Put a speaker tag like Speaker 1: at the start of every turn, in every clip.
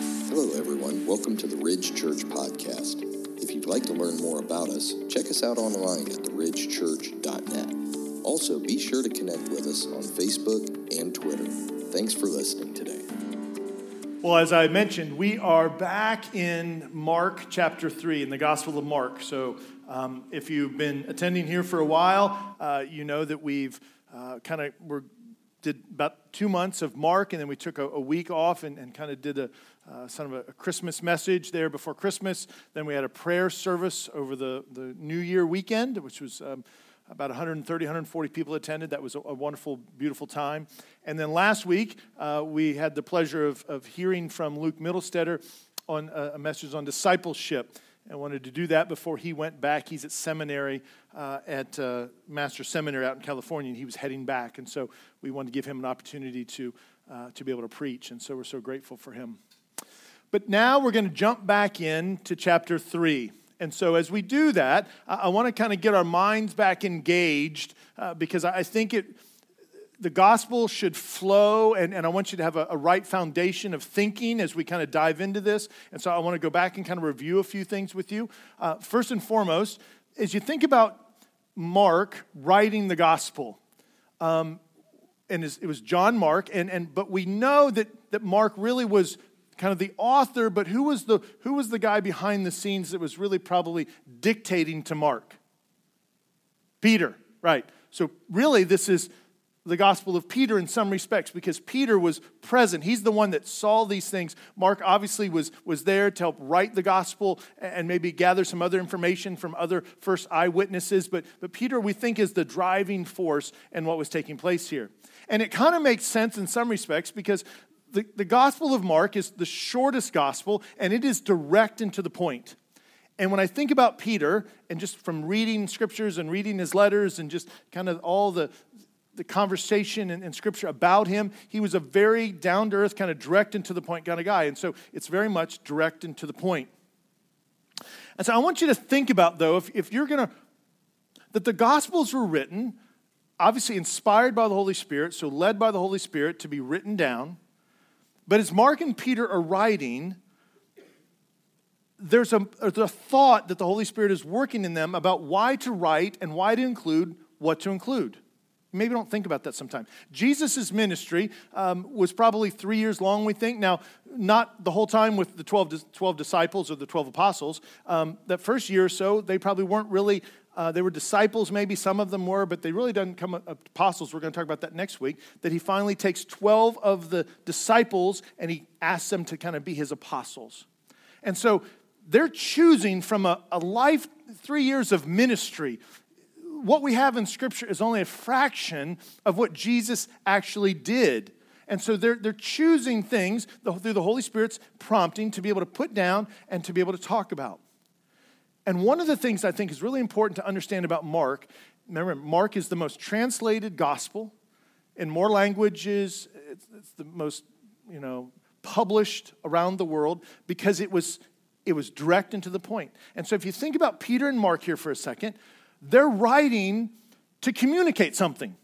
Speaker 1: Hello, everyone. Welcome to the Ridge Church Podcast. If you'd like to learn more about us, check us out online at theridgechurch.net. Also, be sure to connect with us on Facebook and Twitter. Thanks for listening today.
Speaker 2: Well, as I mentioned, we are back in Mark chapter 3, in the Gospel of Mark. So, um, if you've been attending here for a while, uh, you know that we've uh, kind of, we're did about two months of Mark, and then we took a, a week off and, and kind of did a uh, sort of a, Christmas message there before Christmas. Then we had a prayer service over the, the New Year weekend, which was um, about 130, 140 people attended. That was a, a wonderful, beautiful time. And then last week, uh, we had the pleasure of, of hearing from Luke Middlestetter on a, a message on discipleship. I wanted to do that before he went back. He's at seminary uh, at uh, Master Seminary out in California, and he was heading back. And so we wanted to give him an opportunity to, uh, to be able to preach. And so we're so grateful for him. But now we're going to jump back in to chapter 3. And so as we do that, I, want to kind of get our minds back engaged uh, because I think it the gospel should flow, and, and I want you to have a, a, right foundation of thinking as we kind of dive into this. And so I want to go back and kind of review a few things with you. Uh, first and foremost, as you think about Mark writing the gospel, um, and it was John Mark, and, and but we know that, that Mark really was kind of the author, but who was the who was the guy behind the scenes that was really probably dictating to Mark? Peter, right. So really this is the Gospel of Peter in some respects because Peter was present. He's the one that saw these things. Mark obviously was, was there to help write the Gospel and maybe gather some other information from other first eyewitnesses. But, but Peter, we think, is the driving force in what was taking place here. And it kind of makes sense in some respects because the, the Gospel of Mark is the shortest Gospel and it is direct and to the point. And when I think about Peter, and just from reading scriptures and reading his letters and just kind of all the, the conversation in, Scripture about him. He was a very down to earth, kind of direct and to the point kind of guy. And so it's very much direct and to the point. And so I want you to think about, though, if, if you're going to, that the Gospels were written, obviously inspired by the Holy Spirit, so led by the Holy Spirit to be written down. But as Mark and Peter are writing, there's a, there's a thought that the Holy Spirit is working in them about why to write and why to include what to include. Maybe don't think about that sometimes. Jesus' ministry um, was probably three years long, we think. Now, not the whole time with the 12, 12 disciples or the 12 apostles. Um, that first year or so, they probably weren't really, uh, they were disciples, maybe some of them were, but they really didn't come apostles. We're going to talk about that next week. That he finally takes 12 of the disciples and he asks them to kind of be his apostles. And so they're choosing from a, a life, three years of ministry what we have in Scripture is only a fraction of what Jesus actually did. And so they're, they're choosing things through the Holy Spirit's prompting to be able to put down and to be able to talk about. And one of the things I think is really important to understand about Mark, remember, Mark is the most translated gospel in more languages, it's, the most, you know, published around the world because it was, it was direct and to the point. And so if you think about Peter and Mark here for a second, they're writing to communicate something.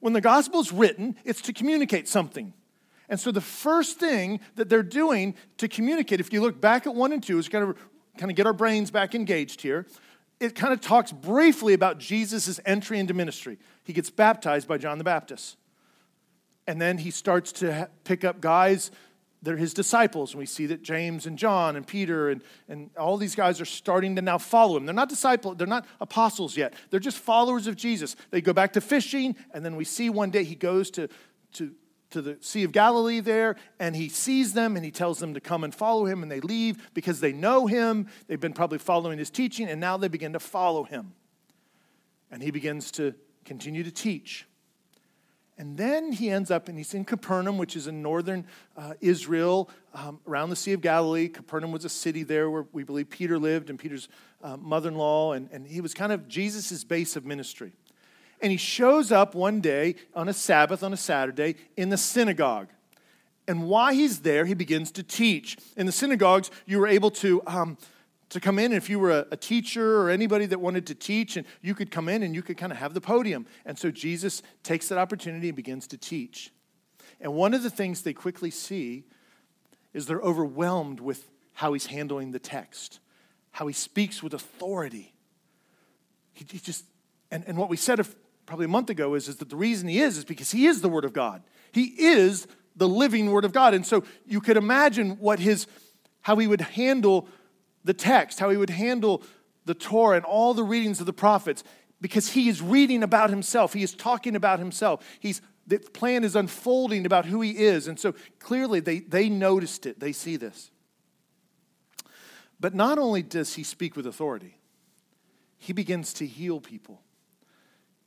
Speaker 2: When the gospel is written, it's to communicate something. And so the first thing that they're doing to communicate, if you look back at one and two, is kind of kind of get our brains back engaged here. It kind of talks briefly about Jesus' entry into ministry. He gets baptized by John the Baptist. And then he starts to pick up guys they're his disciples. And we see that James and John and Peter and, and all these guys are starting to now follow him. They're not disciples, they're not apostles yet. They're just followers of Jesus. They go back to fishing, and then we see one day he goes to, to, to the Sea of Galilee there, and he sees them and he tells them to come and follow him, and they leave because they know him. They've been probably following his teaching, and now they begin to follow him. And he begins to continue to teach. And then he ends up, and he's in Capernaum, which is in northern uh, Israel, um, around the Sea of Galilee. Capernaum was a city there where we believe Peter lived and Peter's uh, mother in law, and, and he was kind of Jesus' base of ministry. And he shows up one day on a Sabbath, on a Saturday, in the synagogue. And while he's there, he begins to teach. In the synagogues, you were able to. Um, to come in if you were a, a, teacher or anybody that wanted to teach and you could come in and you could kind of have the podium and so jesus takes that opportunity and begins to teach and one of the things they quickly see is they're overwhelmed with how he's handling the text, how he speaks with authority. He, he just, and, and what we said probably a month ago is, is that the reason he is is because he is the Word of God. He is the living Word of God. And so you could imagine what his, how he would handle the text, how he would handle the Torah and all the readings of the prophets, because he is reading about himself. He is talking about himself. He's the plan is unfolding about who he is. And so clearly they, they noticed it. They see this. But not only does he speak with authority, he begins to heal people.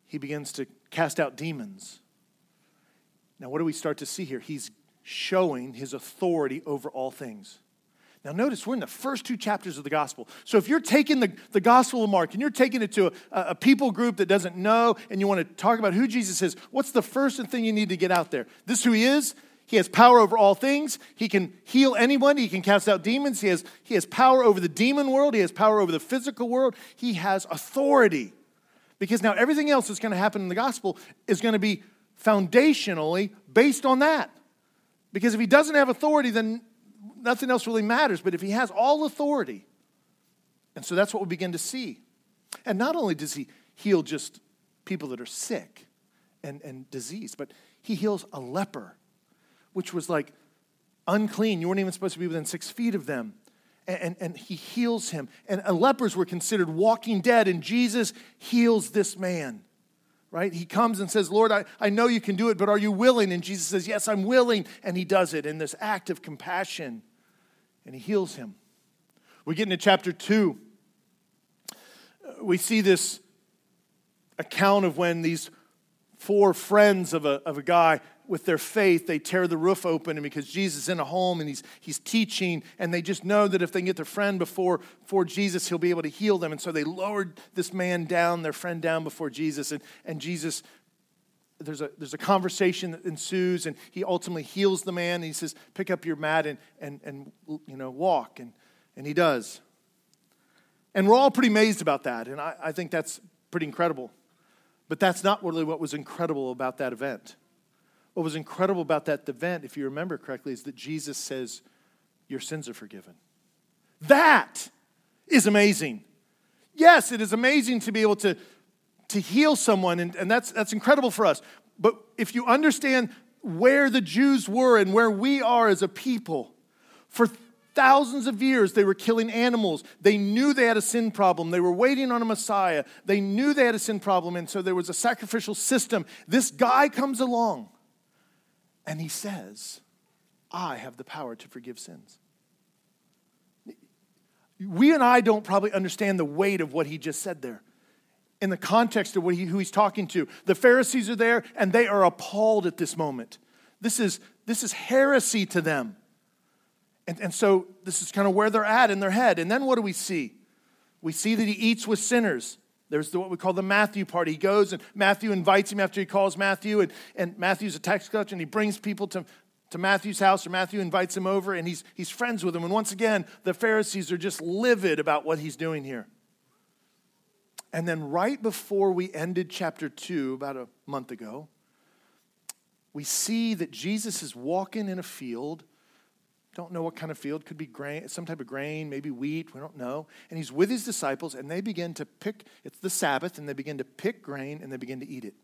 Speaker 2: He begins to cast out demons. Now, what do we start to see here? He's showing his authority over all things. Now, notice we're in the first two chapters of the gospel. So, if you're taking the, the gospel of Mark and you're taking it to a, a people group that doesn't know and you want to talk about who Jesus is, what's the first thing you need to get out there? This is who he is. He has power over all things. He can heal anyone. He can cast out demons. He has, he has power over the demon world. He has power over the physical world. He has authority. Because now everything else that's going to happen in the gospel is going to be foundationally based on that. Because if he doesn't have authority, then nothing else really matters. But if he has all authority, and so that's what we begin to see. And not only does he heal just people that are sick and, and diseased, but he heals a leper, which was like unclean. You weren't even supposed to be within six feet of them. And, and, he heals him. And lepers were considered walking dead, and Jesus heals this man right? He comes and says, Lord, I, I know you can do it, but are you willing? And Jesus says, Yes, I'm willing. And he does it in this act of compassion, and he heals him. We get into chapter two. We see this account of when these four friends of a, of a guy with their faith, they tear the roof open, and because Jesus is in a home and he's, he's teaching, and they just know that if they get their friend before, before Jesus, he'll be able to heal them. And so they lowered this man down, their friend down before Jesus, and, and Jesus there's a, there's a conversation that ensues and he ultimately heals the man and he says pick up your mat and, and, and you know walk. And, and he does. And we're all pretty amazed about that and I, I think that's pretty incredible. But that's not really what was incredible about that event what was incredible about that event, if you remember correctly, is that Jesus says, Your sins are forgiven. That is amazing. Yes, it is amazing to be able to, to heal someone, and, and that's, that's incredible for us. But if you understand where the Jews were and where we are as a people, for thousands of years they were killing animals. They knew they had a sin problem. They were waiting on a Messiah. They knew they had a sin problem, and so there was a sacrificial system. This guy comes along and he says, I have the power to forgive sins. We and I don't probably understand the weight of what he just said there in the context of what he, who he's talking to. The Pharisees are there and they are appalled at this moment. This is, this is heresy to them. And, and so this is kind of where they're at in their head. And then what do we see? We see that he eats with sinners. There's the, what we call the Matthew party. He goes and Matthew invites him after he calls Matthew, and, and Matthew's a tax collector, and he brings people to, to Matthew's house, or Matthew invites him over, and he's, he's friends with him. And once again, the Pharisees are just livid about what he's doing here. And then, right before we ended chapter 2, about a month ago, we see that Jesus is walking in a field don't know what kind of field, could be grain, some type of grain, maybe wheat, we don't know. And he's with his disciples, and they begin to pick, it's the Sabbath, and they begin to pick grain and they begin to eat it.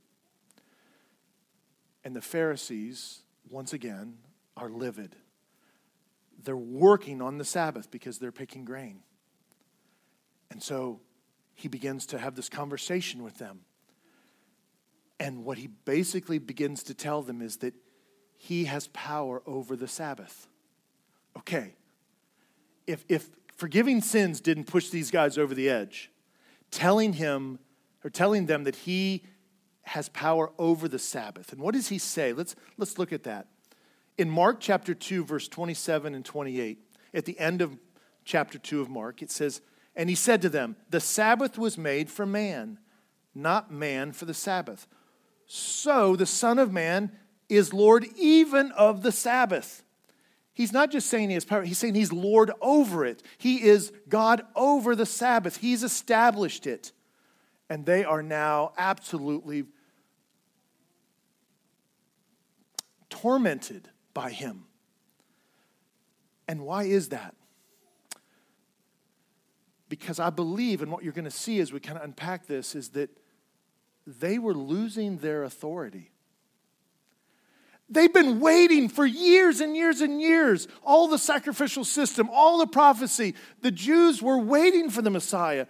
Speaker 2: And the Pharisees, once again, are livid. They're working on the Sabbath because they're picking grain. And so he begins to have this conversation with them. And what he basically begins to tell them is that he has power over the Sabbath okay, if, if forgiving sins didn't push these guys over the edge, telling him or telling them that he has power over the Sabbath. And what does he say? Let's, let's look at that. In Mark chapter 2, verse 27 and 28, at the end of chapter 2 of Mark, it says, And he said to them, The Sabbath was made for man, not man for the Sabbath. So the Son of Man is Lord even of the Sabbath. He's not just saying he has power, he's saying he's Lord over it. He is God over the Sabbath. He's established it. And they are now absolutely tormented by him. And why is that? Because I believe, and what you're going to see as we kind of unpack this, is that they were losing their authority. They've been waiting for years and years and years. All the sacrificial system, all the prophecy. The Jews were waiting for the Messiah.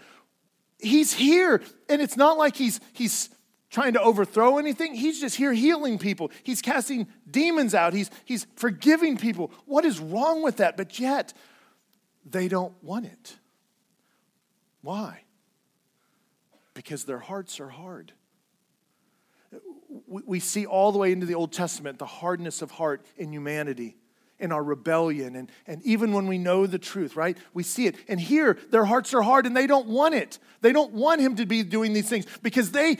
Speaker 2: He's here, and it's not like he's, he's trying to overthrow anything. He's just here healing people. He's casting demons out. He's, he's forgiving people. What is wrong with that? But yet, they don't want it. Why? Because their hearts are hard we see all the way into the Old Testament the hardness of heart in humanity, in our rebellion, and, and even when we know the truth, right? We see it. And here, their hearts are hard and they don't want it. They don't want him to be doing these things because they,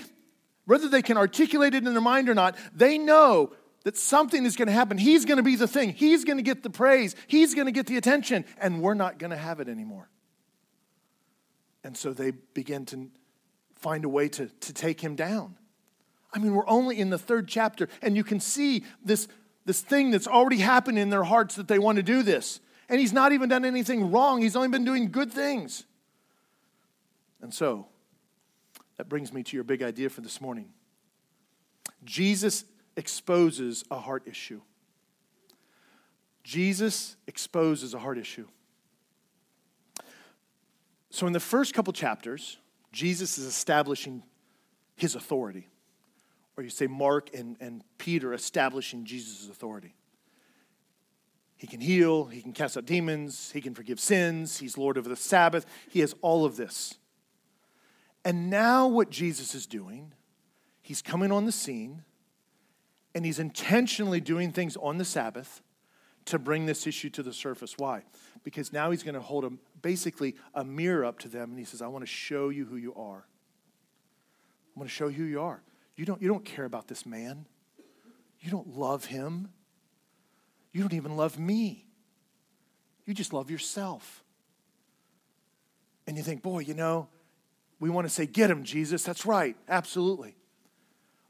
Speaker 2: whether they can articulate it in their mind or not, they know that something is going to happen. He's going to be the thing, he's going to get the praise, he's going to get the attention, and we're not going to have it anymore. And so they begin to find a way to, to take him down. I mean, we're only in the third chapter, and you can see this, this thing that's already happened in their hearts that they want to do this. And he's not even done anything wrong, he's only been doing good things. And so, that brings me to your big idea for this morning. Jesus exposes a heart issue. Jesus exposes a heart issue. So, in the first couple chapters, Jesus is establishing his authority or you say Mark and, and Peter establishing Jesus' authority. He can heal, he can cast out demons, he can forgive sins, he's Lord over the Sabbath, he has all of this. And now, what Jesus is doing, he's coming on the scene and he's intentionally doing things on the Sabbath to bring this issue to the surface. Why? Because now he's going to hold a, basically a mirror up to them and he says, I want to show you who you are. I want to show you who you are. You don't, you don't care about this man. You don't love him. You don't even love me. You just love yourself. And you think, boy, you know, we want to say, get him, Jesus. That's right. Absolutely.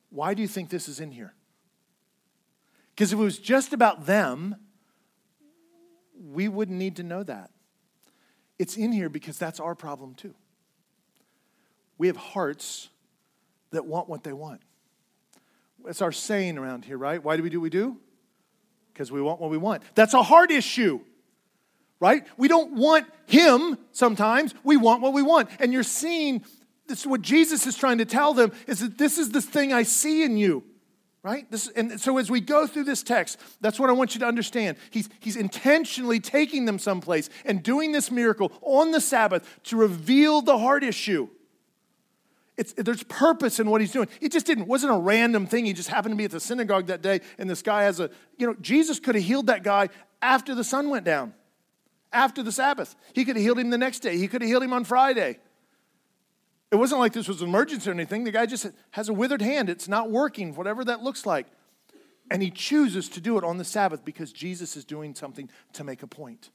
Speaker 2: Why do you think this is in here? Because if it was just about them, we wouldn't need to know that. It's in here because that's our problem too. We have hearts that want what they want. It's our saying around here, right? Why do we do what we do? Because we want what we want. That's a hard issue, right? We don't want Him sometimes, we want what we want. And you're seeing this is what Jesus is trying to tell them is that this is the thing I see in you right? This, and so as we go through this text, that's what I want you to understand. He's, he's intentionally taking them someplace and doing this miracle on the Sabbath to reveal the heart issue. It's, there's purpose in what he's doing. It just didn't, wasn't a random thing. He just happened to be at the synagogue that day, and this guy has a, you know, Jesus could have healed that guy after the sun went down, after the Sabbath. He could have healed him the next day. He could have healed him on Friday. It wasn't like this was an emergency or anything. The guy just has a withered hand. It's not working, whatever that looks like. And he chooses to do it on the Sabbath because Jesus is doing something to make a point.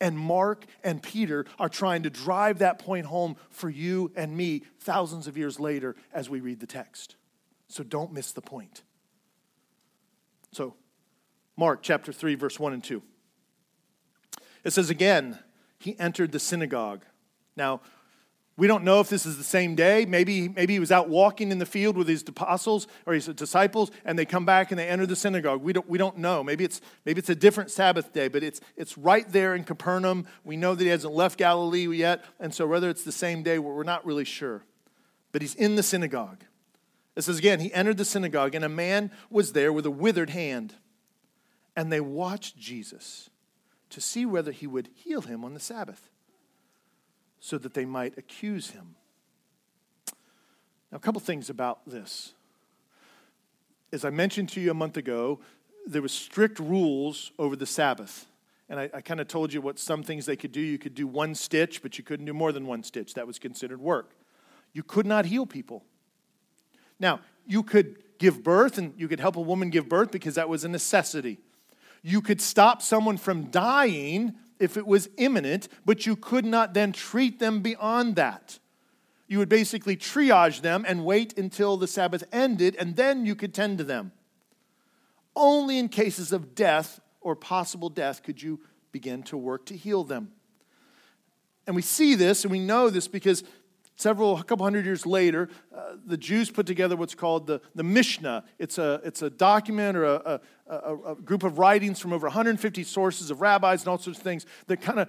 Speaker 2: And Mark and Peter are trying to drive that point home for you and me thousands of years later as we read the text. So don't miss the point. So, Mark chapter 3, verse 1 and 2. It says again, he entered the synagogue. Now, we don't know if this is the same day. Maybe, maybe he was out walking in the field with his apostles or his disciples, and they come back and they enter the synagogue. We don't, we don't know. Maybe it's, maybe it's a different Sabbath day, but it's, it's right there in Capernaum. We know that he hasn't left Galilee yet, and so whether it's the same day, we're not really sure. But he's in the synagogue. It says again, he entered the synagogue, and a man was there with a withered hand. And they watched Jesus to see whether he would heal him on the Sabbath so that they might accuse him. Now, a couple things about this. As I mentioned to you a month ago, there was strict rules over the Sabbath. And I, I kind of told you what some things they could do. You could do one stitch, but you couldn't do more than one stitch. That was considered work. You could not heal people. Now, you could give birth and you could help a woman give birth because that was a necessity. You could stop someone from dying if it was imminent, but you could not then treat them beyond that. You would basically triage them and wait until the Sabbath ended, and then you could tend to them. Only in cases of death or possible death could you begin to work to heal them. And we see this and we know this because several, a couple hundred years later, uh, the Jews put together what's called the, the Mishnah. It's a, it's a document or a, a, a group of writings from over 150 sources of rabbis and all sorts of things that kind of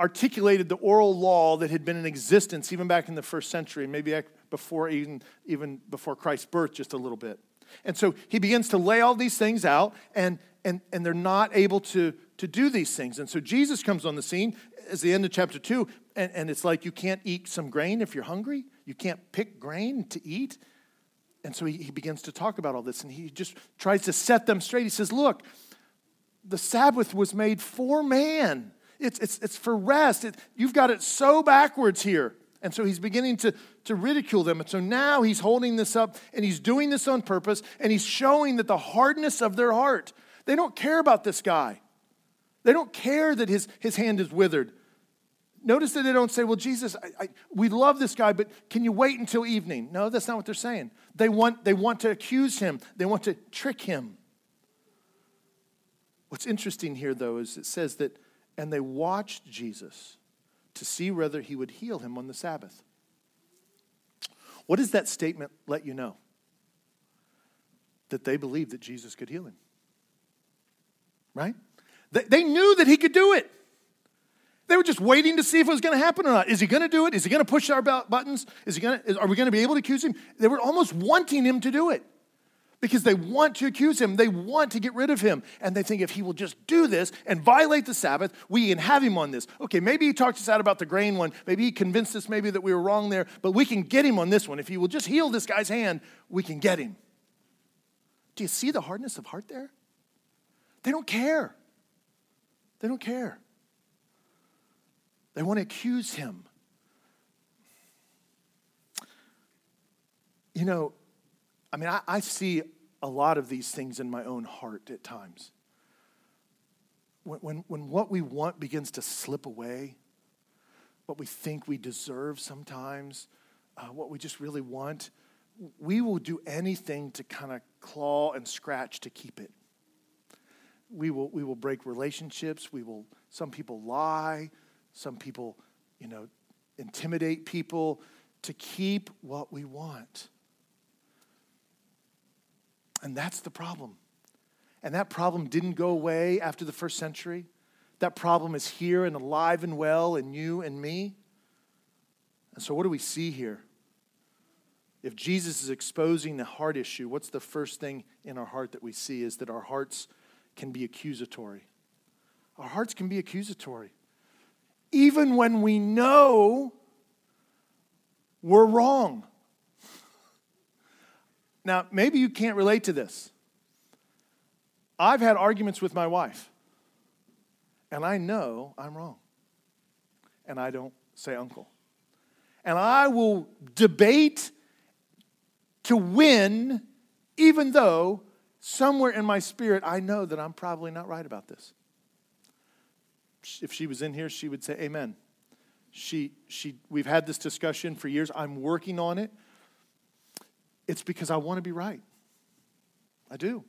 Speaker 2: articulated the oral law that had been in existence even back in the first century, maybe before even, even before Christ's birth, just a little bit. And so he begins to lay all these things out, and, and, and they're not able to, to do these things. And so Jesus comes on the scene as the end of chapter two, and, and it's like you can't eat some grain if you're hungry. You can't pick grain to eat. And so he, he begins to talk about all this, and he just tries to set them straight. He says, Look, the Sabbath was made for man. It's, it's, it's for rest. It, you've got it so backwards here. And so he's beginning to, to ridicule them. And so now he's holding this up and he's doing this on purpose and he's showing that the hardness of their heart, they don't care about this guy. They don't care that his, his hand is withered. Notice that they don't say, Well, Jesus, I, I, we love this guy, but can you wait until evening? No, that's not what they're saying. They want, they want to accuse him, they want to trick him. What's interesting here, though, is it says that, and they watched Jesus to see whether he would heal him on the Sabbath. What does that statement let you know? That they believed that Jesus could heal him. Right? They, they knew that he could do it. They were just waiting to see if it was going to happen or not. Is he going to do it? Is he going to push our buttons? Is he going to, are we going to be able to accuse him? They were almost wanting him to do it because they want to accuse him. They want to get rid of him. And they think if he will just do this and violate the Sabbath, we can have him on this. Okay, maybe he talked us out about the grain one. Maybe he convinced us maybe that we were wrong there, but we can get him on this one. If he will just heal this guy's hand, we can get him. Do you see the hardness of heart there? They don't care. They don't care. They want to accuse him. You know, I mean, I, I, see a lot of these things in my own heart at times. When, when, when what we want begins to slip away, what we think we deserve sometimes, uh, what we just really want, we will do anything to kind of claw and scratch to keep it. We will, we will break relationships. We will, some people lie. Some people, you know, intimidate people to keep what we want. And that's the problem. And that problem didn't go away after the first century. That problem is here and alive and well in you and me. And so, what do we see here? If Jesus is exposing the heart issue, what's the first thing in our heart that we see is that our hearts can be accusatory. Our hearts can be accusatory even when we know we're wrong. Now, maybe you can't relate to this. I've had arguments with my wife, and I know I'm wrong. And I don't say uncle. And I will debate to win, even though somewhere in my spirit I know that I'm probably not right about this if she was in here, she would say, Amen. She, she, we've had this discussion for years. I'm working on it. It's because I want to be right. I do.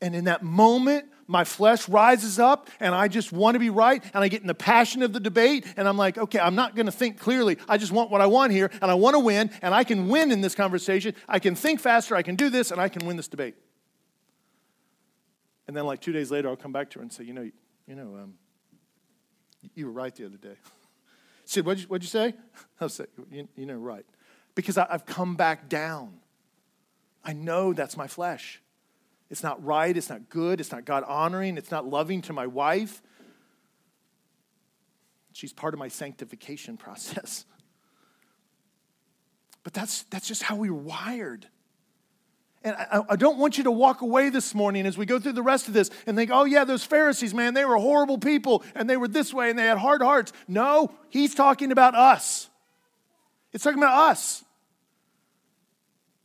Speaker 2: And in that moment, my flesh rises up and I just want to be right. And I get in the passion of the debate. And I'm like, okay, I'm not going to think clearly. I just want what I want here. And I want to win. And I can win in this conversation. I can think faster. I can do this. And I can win this debate. And then, like two days later, I'll come back to her and say, you know, you know, um, you were right the other day. She said, what'd you, what'd you say? I said, you, you know, right. Because I, I've come back down. I know that's my flesh. It's not right. It's not good. It's not God honoring. It's not loving to my wife. She's part of my sanctification process. But that's, that's just how we are wired. And I, I, don't want you to walk away this morning as we go through the rest of this and think, oh, yeah, those Pharisees, man, they were horrible people and they were this way and they had hard hearts. No, he's talking about us. It's talking about us.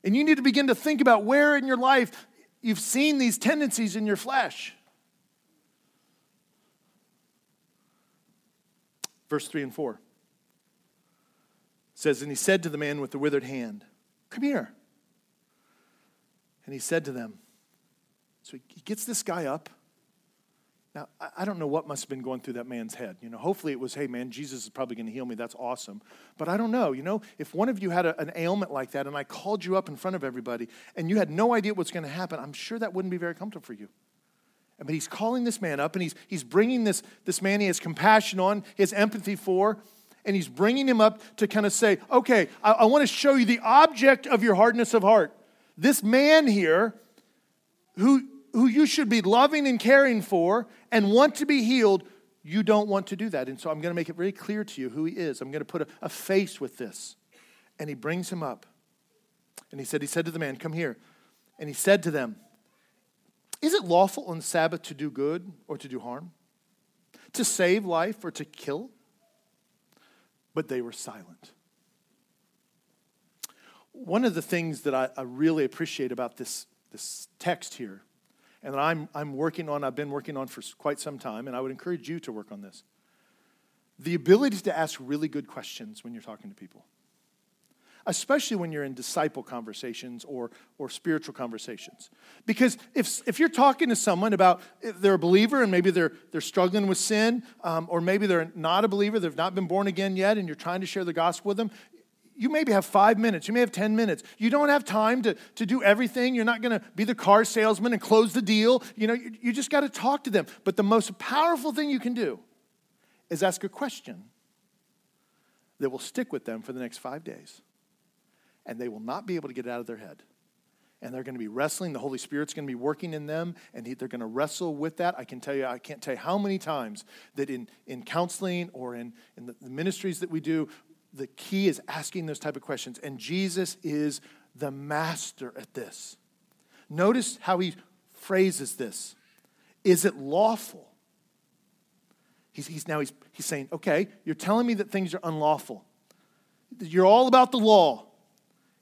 Speaker 2: And you need to begin to think about where in your life you've seen these tendencies in your flesh. Verse 3 and 4 says, And he said to the man with the withered hand, Come here. And he said to them, so he gets this guy up Now, I don't know what must have been going through that man's head. You know, hopefully it was, hey, man, Jesus is probably going to heal me. That's awesome. But I don't know. You know, if one of you had a, an ailment like that and I called you up in front of everybody and you had no idea what's going to happen, I'm sure that wouldn't be very comfortable for you. But he's calling this man up and he's, he's bringing this, this man he has compassion on, he has empathy for, and he's bringing him up to kind of say, okay, I, I want to show you the object of your hardness of heart. This man here, who, who you should be loving and caring for and want to be healed, you don't want to do that. And so I'm going to make it very clear to you who he is. I'm going to put a, a face with this. And he brings him up. And he said, He said to the man, Come here. And he said to them, Is it lawful on Sabbath to do good or to do harm? To save life or to kill? But they were silent. One of the things that I, I really appreciate about this, this text here and that I'm, I'm working on, I've been working on for quite some time, and I would encourage you to work on this. The ability to ask really good questions when you're talking to people, especially when you're in disciple conversations or, or spiritual conversations. Because if, if you're talking to someone about they're a believer and maybe they're, they're struggling with sin, um, or maybe they're not a believer, they've not been born again yet, and you're trying to share the gospel with them, you maybe have five minutes, you may have 10 minutes. You don't have time to, to do everything. You're not going to be the car salesman and close the deal. You know, you, you just got to talk to them. But the most powerful thing you can do is ask a question that will stick with them for the next five days. And they will not be able to get it out of their head. And they're going to be wrestling. The Holy Spirit's going to be working in them, and they're going to wrestle with that. I can tell you, I can't tell you how many times that in, in counseling or in, in the, the ministries that we do, the key is asking those type of questions. And Jesus is the master at this. Notice how he phrases this. Is it lawful? He's, he's now he's, he's saying, okay, you're telling me that things are unlawful. You're all about the law.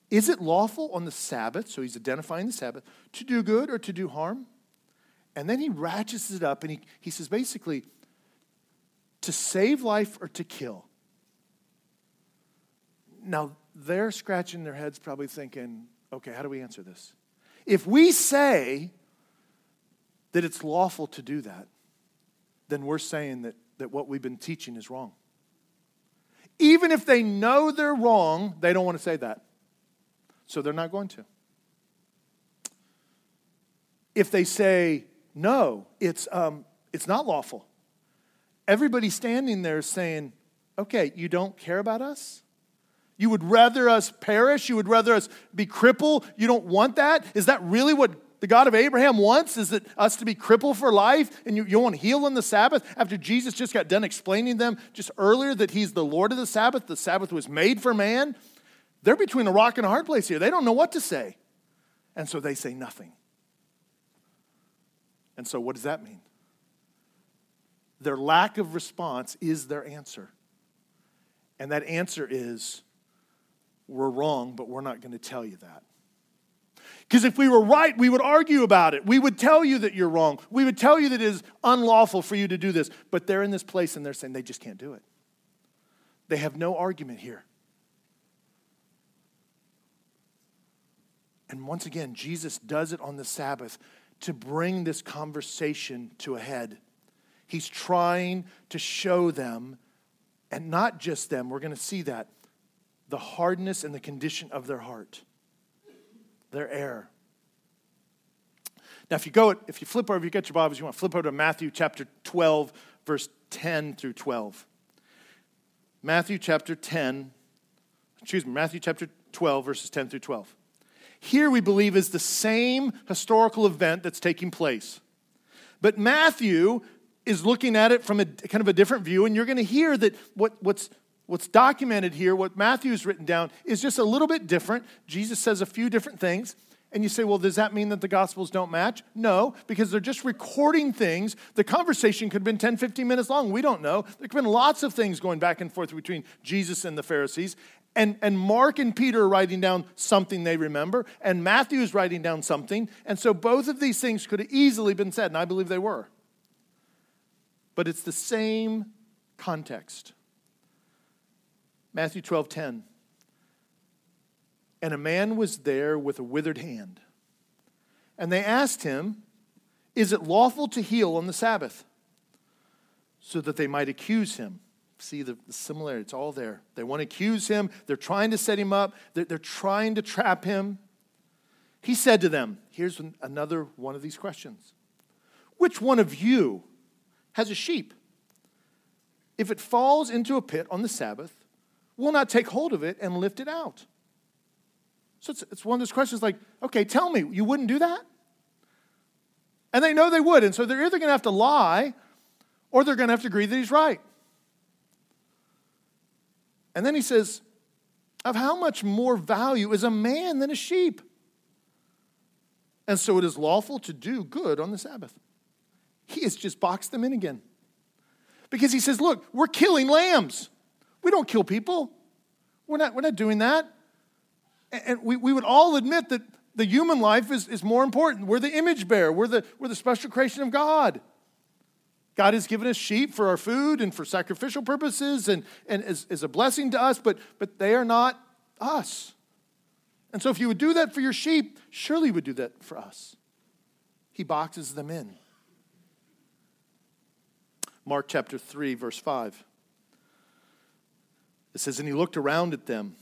Speaker 2: Is it lawful on the Sabbath, so he's identifying the Sabbath, to do good or to do harm? And then he ratchets it up and he, he says basically, to save life or to kill. Now, they're scratching their heads, probably thinking, okay, how do we answer this? If we say that it's lawful to do that, then we're saying that, that what we've been teaching is wrong. Even if they know they're wrong, they don't want to say that. So they're not going to. If they say, no, it's, um, it's not lawful, everybody standing there saying, okay, you don't care about us? You would rather us perish? You would rather us be crippled? You don't want that? Is that really what the God of Abraham wants? Is it us to be crippled for life and you, you want to heal on the Sabbath after Jesus just got done explaining them just earlier that he's the Lord of the Sabbath? The Sabbath was made for man. They're between a rock and a hard place here. They don't know what to say. And so they say nothing. And so what does that mean? Their lack of response is their answer. And that answer is we're wrong, but we're not going to tell you that. Because if we were right, we would argue about it. We would tell you that you're wrong. We would tell you that it is unlawful for you to do this. But they're in this place and they're saying they just can't do it. They have no argument here. And once again, Jesus does it on the Sabbath to bring this conversation to a head. He's trying to show them, and not just them, we're going to see that, the hardness and the condition of their heart, their error. Now, if you go, if you flip over, you get your Bibles, you want to flip over to Matthew chapter 12, verse 10 through 12. Matthew chapter 10, excuse me, Matthew chapter 12, verses 10 through 12. Here we believe is the same historical event that's taking place. But Matthew is looking at it from a kind of a different view, and you're going to hear that what, what's What's documented here, what Matthew's written down, is just a little bit different. Jesus says a few different things. And you say, well, does that mean that the Gospels don't match? No, because they're just recording things. The conversation could have been 10, 15 minutes long. We don't know. There could have been lots of things going back and forth between Jesus and the Pharisees. And, and Mark and Peter are writing down something they remember, and Matthew is writing down something. And so both of these things could have easily been said, and I believe they were. But it's the same context. Matthew 12 10. And a man was there with a withered hand. And they asked him, Is it lawful to heal on the Sabbath? so that they might accuse him. See the, the similarity, it's all there. They want to accuse him, they're trying to set him up, they're, they're trying to trap him. He said to them, Here's another one of these questions Which one of you has a sheep? If it falls into a pit on the Sabbath, will not take hold of it and lift it out? So it's, it's one of those questions like, okay, tell me, you wouldn't do that? And they know they would. And so they're either going to have to lie or they're going to have to agree that he's right. And then he says, Of how much more value is a man than a sheep? And so it is lawful to do good on the Sabbath. He has just boxed them in again. Because he says, Look, we're killing lambs. We don't kill people. We're not, we're not doing that. And we, we would all admit that the human life is, is more important. We're the image bearer, we're the, we're the special creation of God. God has given us sheep for our food and for sacrificial purposes and, and is, is a blessing to us, but, but they are not us. And so if you would do that for your sheep, surely you would do that for us. He boxes them in. Mark chapter 3, verse 5. It says, And he looked around at them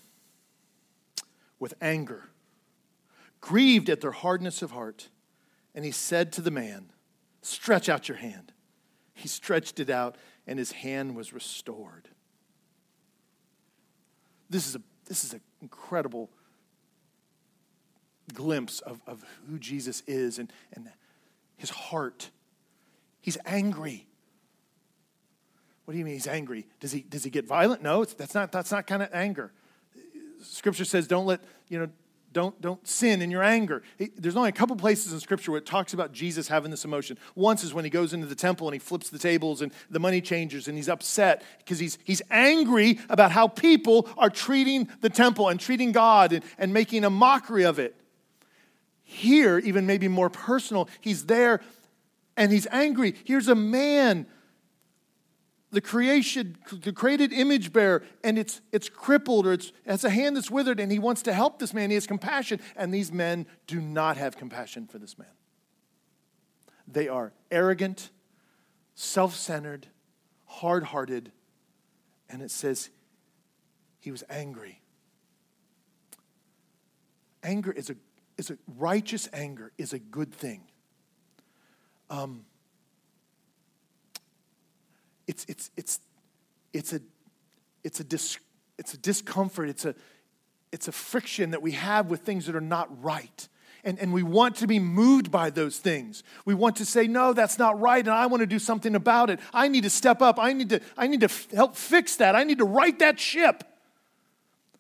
Speaker 2: with anger, grieved at their hardness of heart. And he said to the man, Stretch out your hand. He stretched it out, and his hand was restored. This is, a, this is an incredible glimpse of, of who Jesus is and, and his heart. He's angry. What do you mean he's angry? Does he, does he get violent? No, that's not, that's not kind of anger. Scripture says don't let, you know, don't, don't sin in your anger. There's only a couple places in Scripture where it talks about Jesus having this emotion. Once is when he goes into the temple and he flips the tables and the money changers and he's upset because he's, he's angry about how people are treating the temple and treating God and, and making a mockery of it. Here, even maybe more personal, he's there and he's angry. Here's a man the creation, the created image bearer, and it's, it's crippled or it's, it has a hand that's withered, and he wants to help this man. He has compassion, and these men do not have compassion for this man. They are arrogant, self centered, hard hearted, and it says he was angry. Anger is a, is a righteous anger is a good thing. Um, it's, it's, it's, it's, a, it's, a dis, it's a discomfort, it's a, it's a friction that we have with things that are not right. And, and we want to be moved by those things. We want to say, no, that's not right, and I want to do something about it. I need to step up. I need to, I need to f- help fix that. I need to right that ship.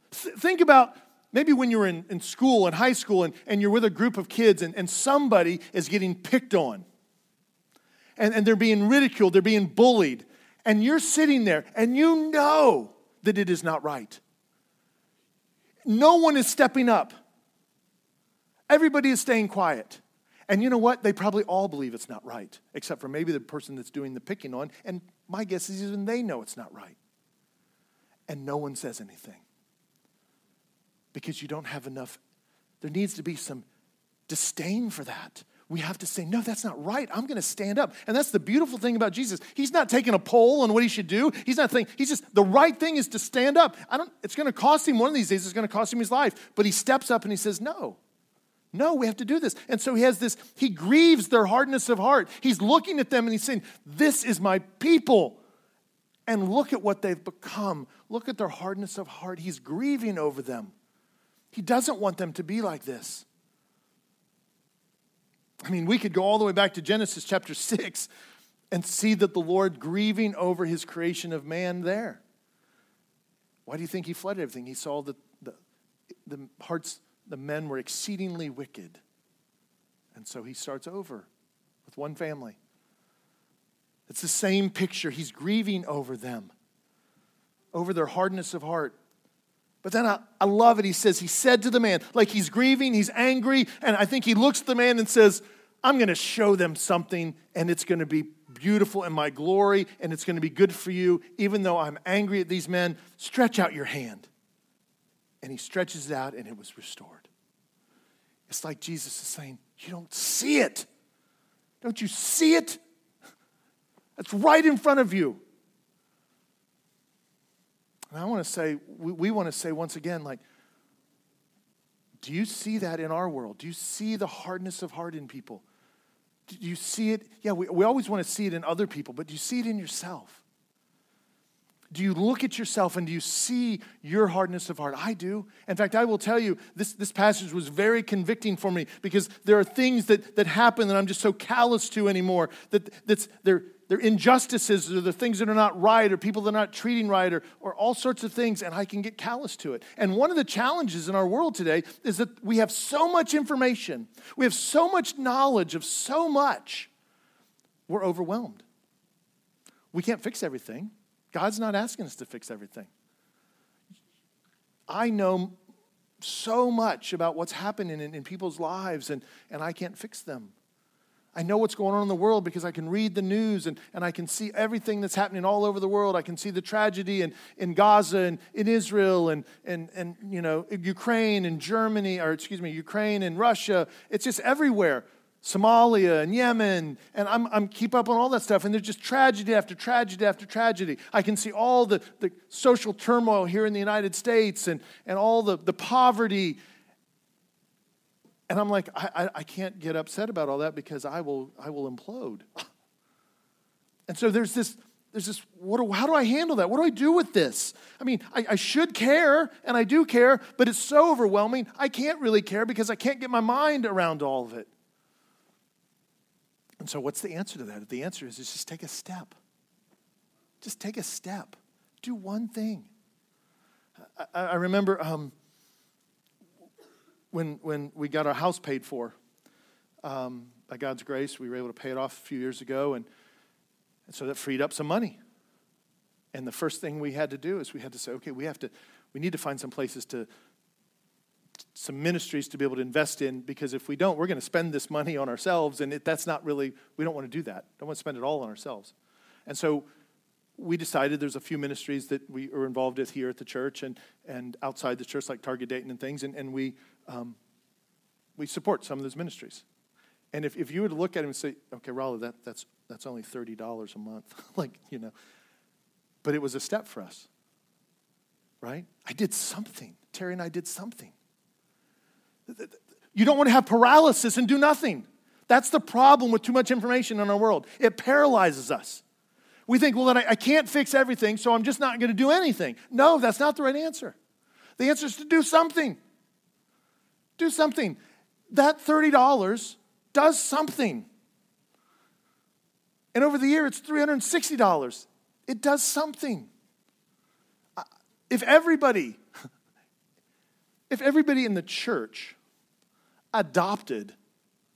Speaker 2: Th- think about maybe when you're in, in school, in high school, and, and you're with a group of kids, and, and somebody is getting picked on, and, and they're being ridiculed, they're being bullied and you're sitting there and you know that it is not right. No one is stepping up. Everybody is staying quiet. And you know what? They probably all believe it's not right, except for maybe the person that's doing the picking on. And my guess is even they know it's not right. And no one says anything because you don't have enough. There needs to be some disdain for that we have to say, no, that's not right. I'm going to stand up. And that's the beautiful thing about Jesus. He's not taking a poll on what he should do. He's not thinking, he's just, the right thing is to stand up. I don't, it's going to cost him one of these days, it's going to cost him his life. But he steps up and he says, no. No, we have to do this. And so he has this, he grieves their hardness of heart. He's looking at them and he's saying, This is my people. And look at what they've become. Look at their hardness of heart. He's grieving over them. He doesn't want them to be like this. I mean, we could go all the way back to Genesis chapter 6 and see that the Lord grieving over his creation of man there. Why do you think he flooded everything? He saw that the, the hearts, the men were exceedingly wicked. And so he starts over with one family. It's the same picture. He's grieving over them, over their hardness of heart. But then I, I love it. He says, He said to the man, like he's grieving, he's angry, and I think he looks at the man and says, I'm going to show them something, and it's going to be beautiful in my glory, and it's going to be good for you, even though I'm angry at these men. Stretch out your hand. And he stretches it out, and it was restored. It's like Jesus is saying, You don't see it. Don't you see it? That's right in front of you. And I want to say, we, we want to say once again, like, do you see that in our world? Do you see the hardness of heart in people? Do you see it? Yeah, we, we always want to see it in other people, but do you see it in yourself? Do you look at yourself and do you see your hardness of heart? I do. In fact, I will tell you, this, this passage was very convicting for me because there are things that, that happen that I'm just so callous to anymore. That that's, they're, they're injustices or the things that are not right or people that are not treating right or, or all sorts of things, and I can get callous to it. And one of the challenges in our world today is that we have so much information, we have so much knowledge of so much, we're overwhelmed. We can't fix everything. God's not asking us to fix everything. I know so much about what's happening in, in, people's lives, and, and I can't fix them. I know what's going on in the world because I can read the news and, and I can see everything that's happening all over the world. I can see the tragedy in, in Gaza and in Israel and, and, and you know, Ukraine and Germany, or excuse me, Ukraine and Russia. It's just everywhere. Somalia and Yemen, and I'm, I'm keep up on all that stuff, and there's just tragedy after tragedy after tragedy. I can see all the, the social turmoil here in the United States and, and all the, the poverty. And I'm like, I, I, I can't get upset about all that because I will, I will implode. And so there's this, there's this what do, how do I handle that? What do I do with this? I mean, I, I, should care, and I do care, but it's so overwhelming, I can't really care because I can't get my mind around all of it. And so, what's the answer to that? The answer is, is just take a step. Just take a step. Do one thing. I, I remember um, when, when we got our house paid for, um, by God's grace, we were able to pay it off a few years ago, and, and so that freed up some money. And the first thing we had to do is we had to say, okay, we have to, we need to find some places to, some ministries to be able to invest in because if we don't, we're going to spend this money on ourselves, and it, that's not really, we don't want to do that. Don't want to spend it all on ourselves. And so we decided there's a few ministries that we are involved with here at the church and, and outside the church, like Target Dayton and things, and, and we, um, we support some of those ministries. And if, if you were to look at him and say, okay, Rollo, that, that's, that's only $30 a month, like, you know, but it was a step for us, right? I did something. Terry and I did something. You don't want to have paralysis and do nothing. That's the problem with too much information in our world. It paralyzes us. We think, well, then I, I can't fix everything, so I'm just not going to do anything. No, that's not the right answer. The answer is to do something. Do something. That $30 does something. And over the year, it's $360. It does something. If everybody if everybody in the church adopted,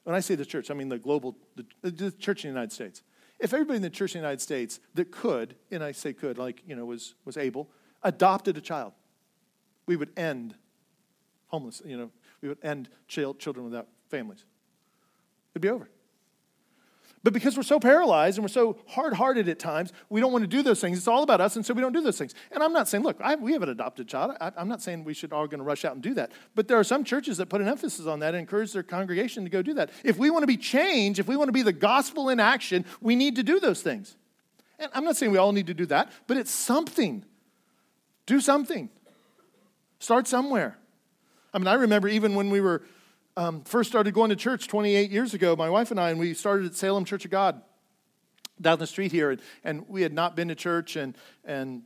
Speaker 2: when I say the church, I mean the global, the, the church in the United States. If everybody in the church in the United States that could, and I say could, like, you know, was, was able, adopted a child, we would end homeless, you know, we would end children without families. It'd be over. But because we're so paralyzed and we're so hard hearted at times, we don't want to do those things. It's all about us, and so we don't do those things. And I'm not saying, look, I, we have an adopted child. I, am not saying we should all going to rush out and do that. But there are some churches that put an emphasis on that and encourage their congregation to go do that. If we want to be changed, if we want to be the gospel in action, we need to do those things. And I'm not saying we all need to do that, but it's something. Do something. Start somewhere. I mean, I remember even when we were um, first started going to church 28 years ago, my wife and I, and we started at Salem Church of God down the street here, and, and we had not been to church and, and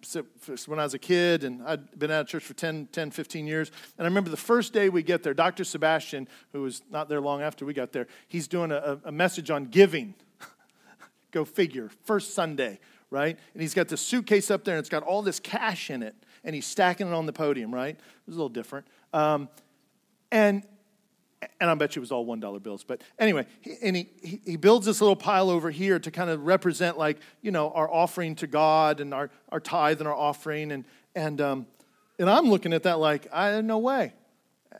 Speaker 2: when I was a kid, and I'd been out of church for 10, 10, 15 years. And I remember the first day we get there, Dr. Sebastian, who was not there long after we got there, he's doing a, a message on giving. Go figure, first Sunday, right? And he's got the suitcase up there, and it's got all this cash in it, and he's stacking it on the podium, right? It was a little different. Um, and and I bet you it was all $1 bills. But anyway, he, and he, he builds this little pile over here to kind of represent, like, you know, our offering to God and our, our tithe and our offering. And, and, um, and I'm looking at that like, I no way. Uh,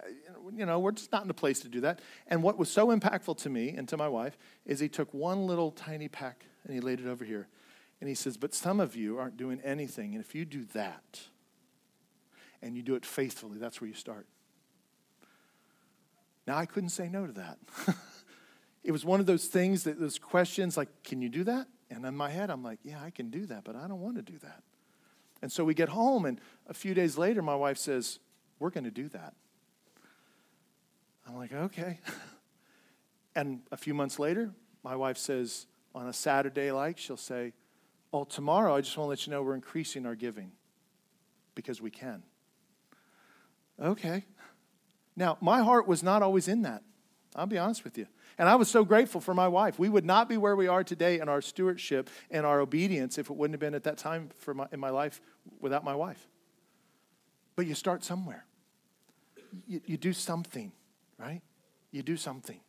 Speaker 2: you know, we're just not in a place to do that. And what was so impactful to me and to my wife is he took one little tiny pack and he laid it over here. And he says, But some of you aren't doing anything. And if you do that and you do it faithfully, that's where you start. Now, I couldn't say no to that. it was one of those things that those questions like, can you do that? And in my head, I'm like, yeah, I can do that, but I don't want to do that. And so we get home, and a few days later, my wife says, We're going to do that. I'm like, okay. and a few months later, my wife says, on a Saturday like, she'll say, Oh, tomorrow, I just want to let you know we're increasing our giving because we can. Okay. Now, my heart was not always in that. I'll be honest with you. And I was so grateful for my wife. We would not be where we are today in our stewardship and our obedience if it wouldn't have been at that time for my, in my life without my wife. But you start somewhere. You, you do something, right? You do something.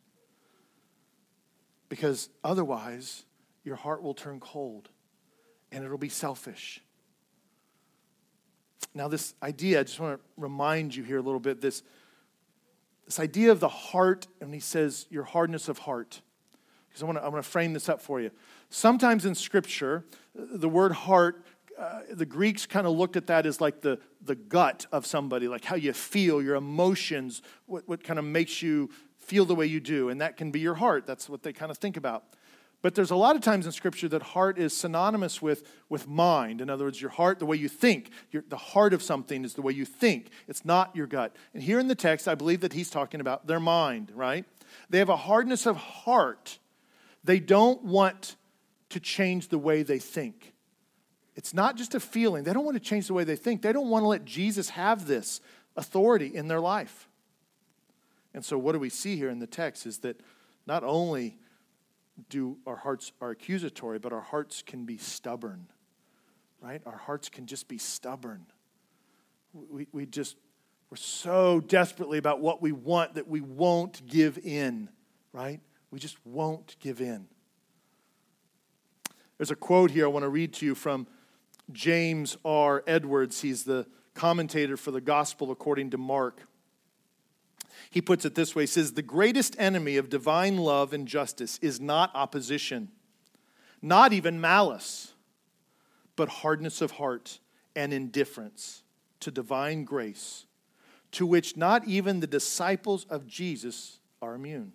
Speaker 2: Because otherwise, your heart will turn cold and it'll be selfish. Now, this idea, I just want to remind you here a little bit this this idea of the heart, and he says, your hardness of heart. Because I want to, I want to frame this up for you. Sometimes in Scripture, the word heart, uh, the Greeks kind of looked at that as like the, the gut of somebody, like how you feel, your emotions, what, what kind of makes you feel the way you do. And that can be your heart. That's what they kind of think about. But there's a lot of times in Scripture that heart is synonymous with, with mind. In other words, your heart, the way you think. Your, the heart of something is the way you think. It's not your gut. And here in the text, I believe that he's talking about their mind, right? They have a hardness of heart. They don't want to change the way they think. It's not just a feeling. They don't want to change the way they think. They don't want to let Jesus have this authority in their life. And so, what do we see here in the text is that not only do our hearts are accusatory, but our hearts can be stubborn, right? Our hearts can just be stubborn. We, we just, we're so desperately about what we want that we won't give in, right? We just won't give in. There's a quote here I want to read to you from James R. Edwards. He's the commentator for the Gospel according to Mark. He puts it this way He says, The greatest enemy of divine love and justice is not opposition, not even malice, but hardness of heart and indifference to divine grace, to which not even the disciples of Jesus are immune.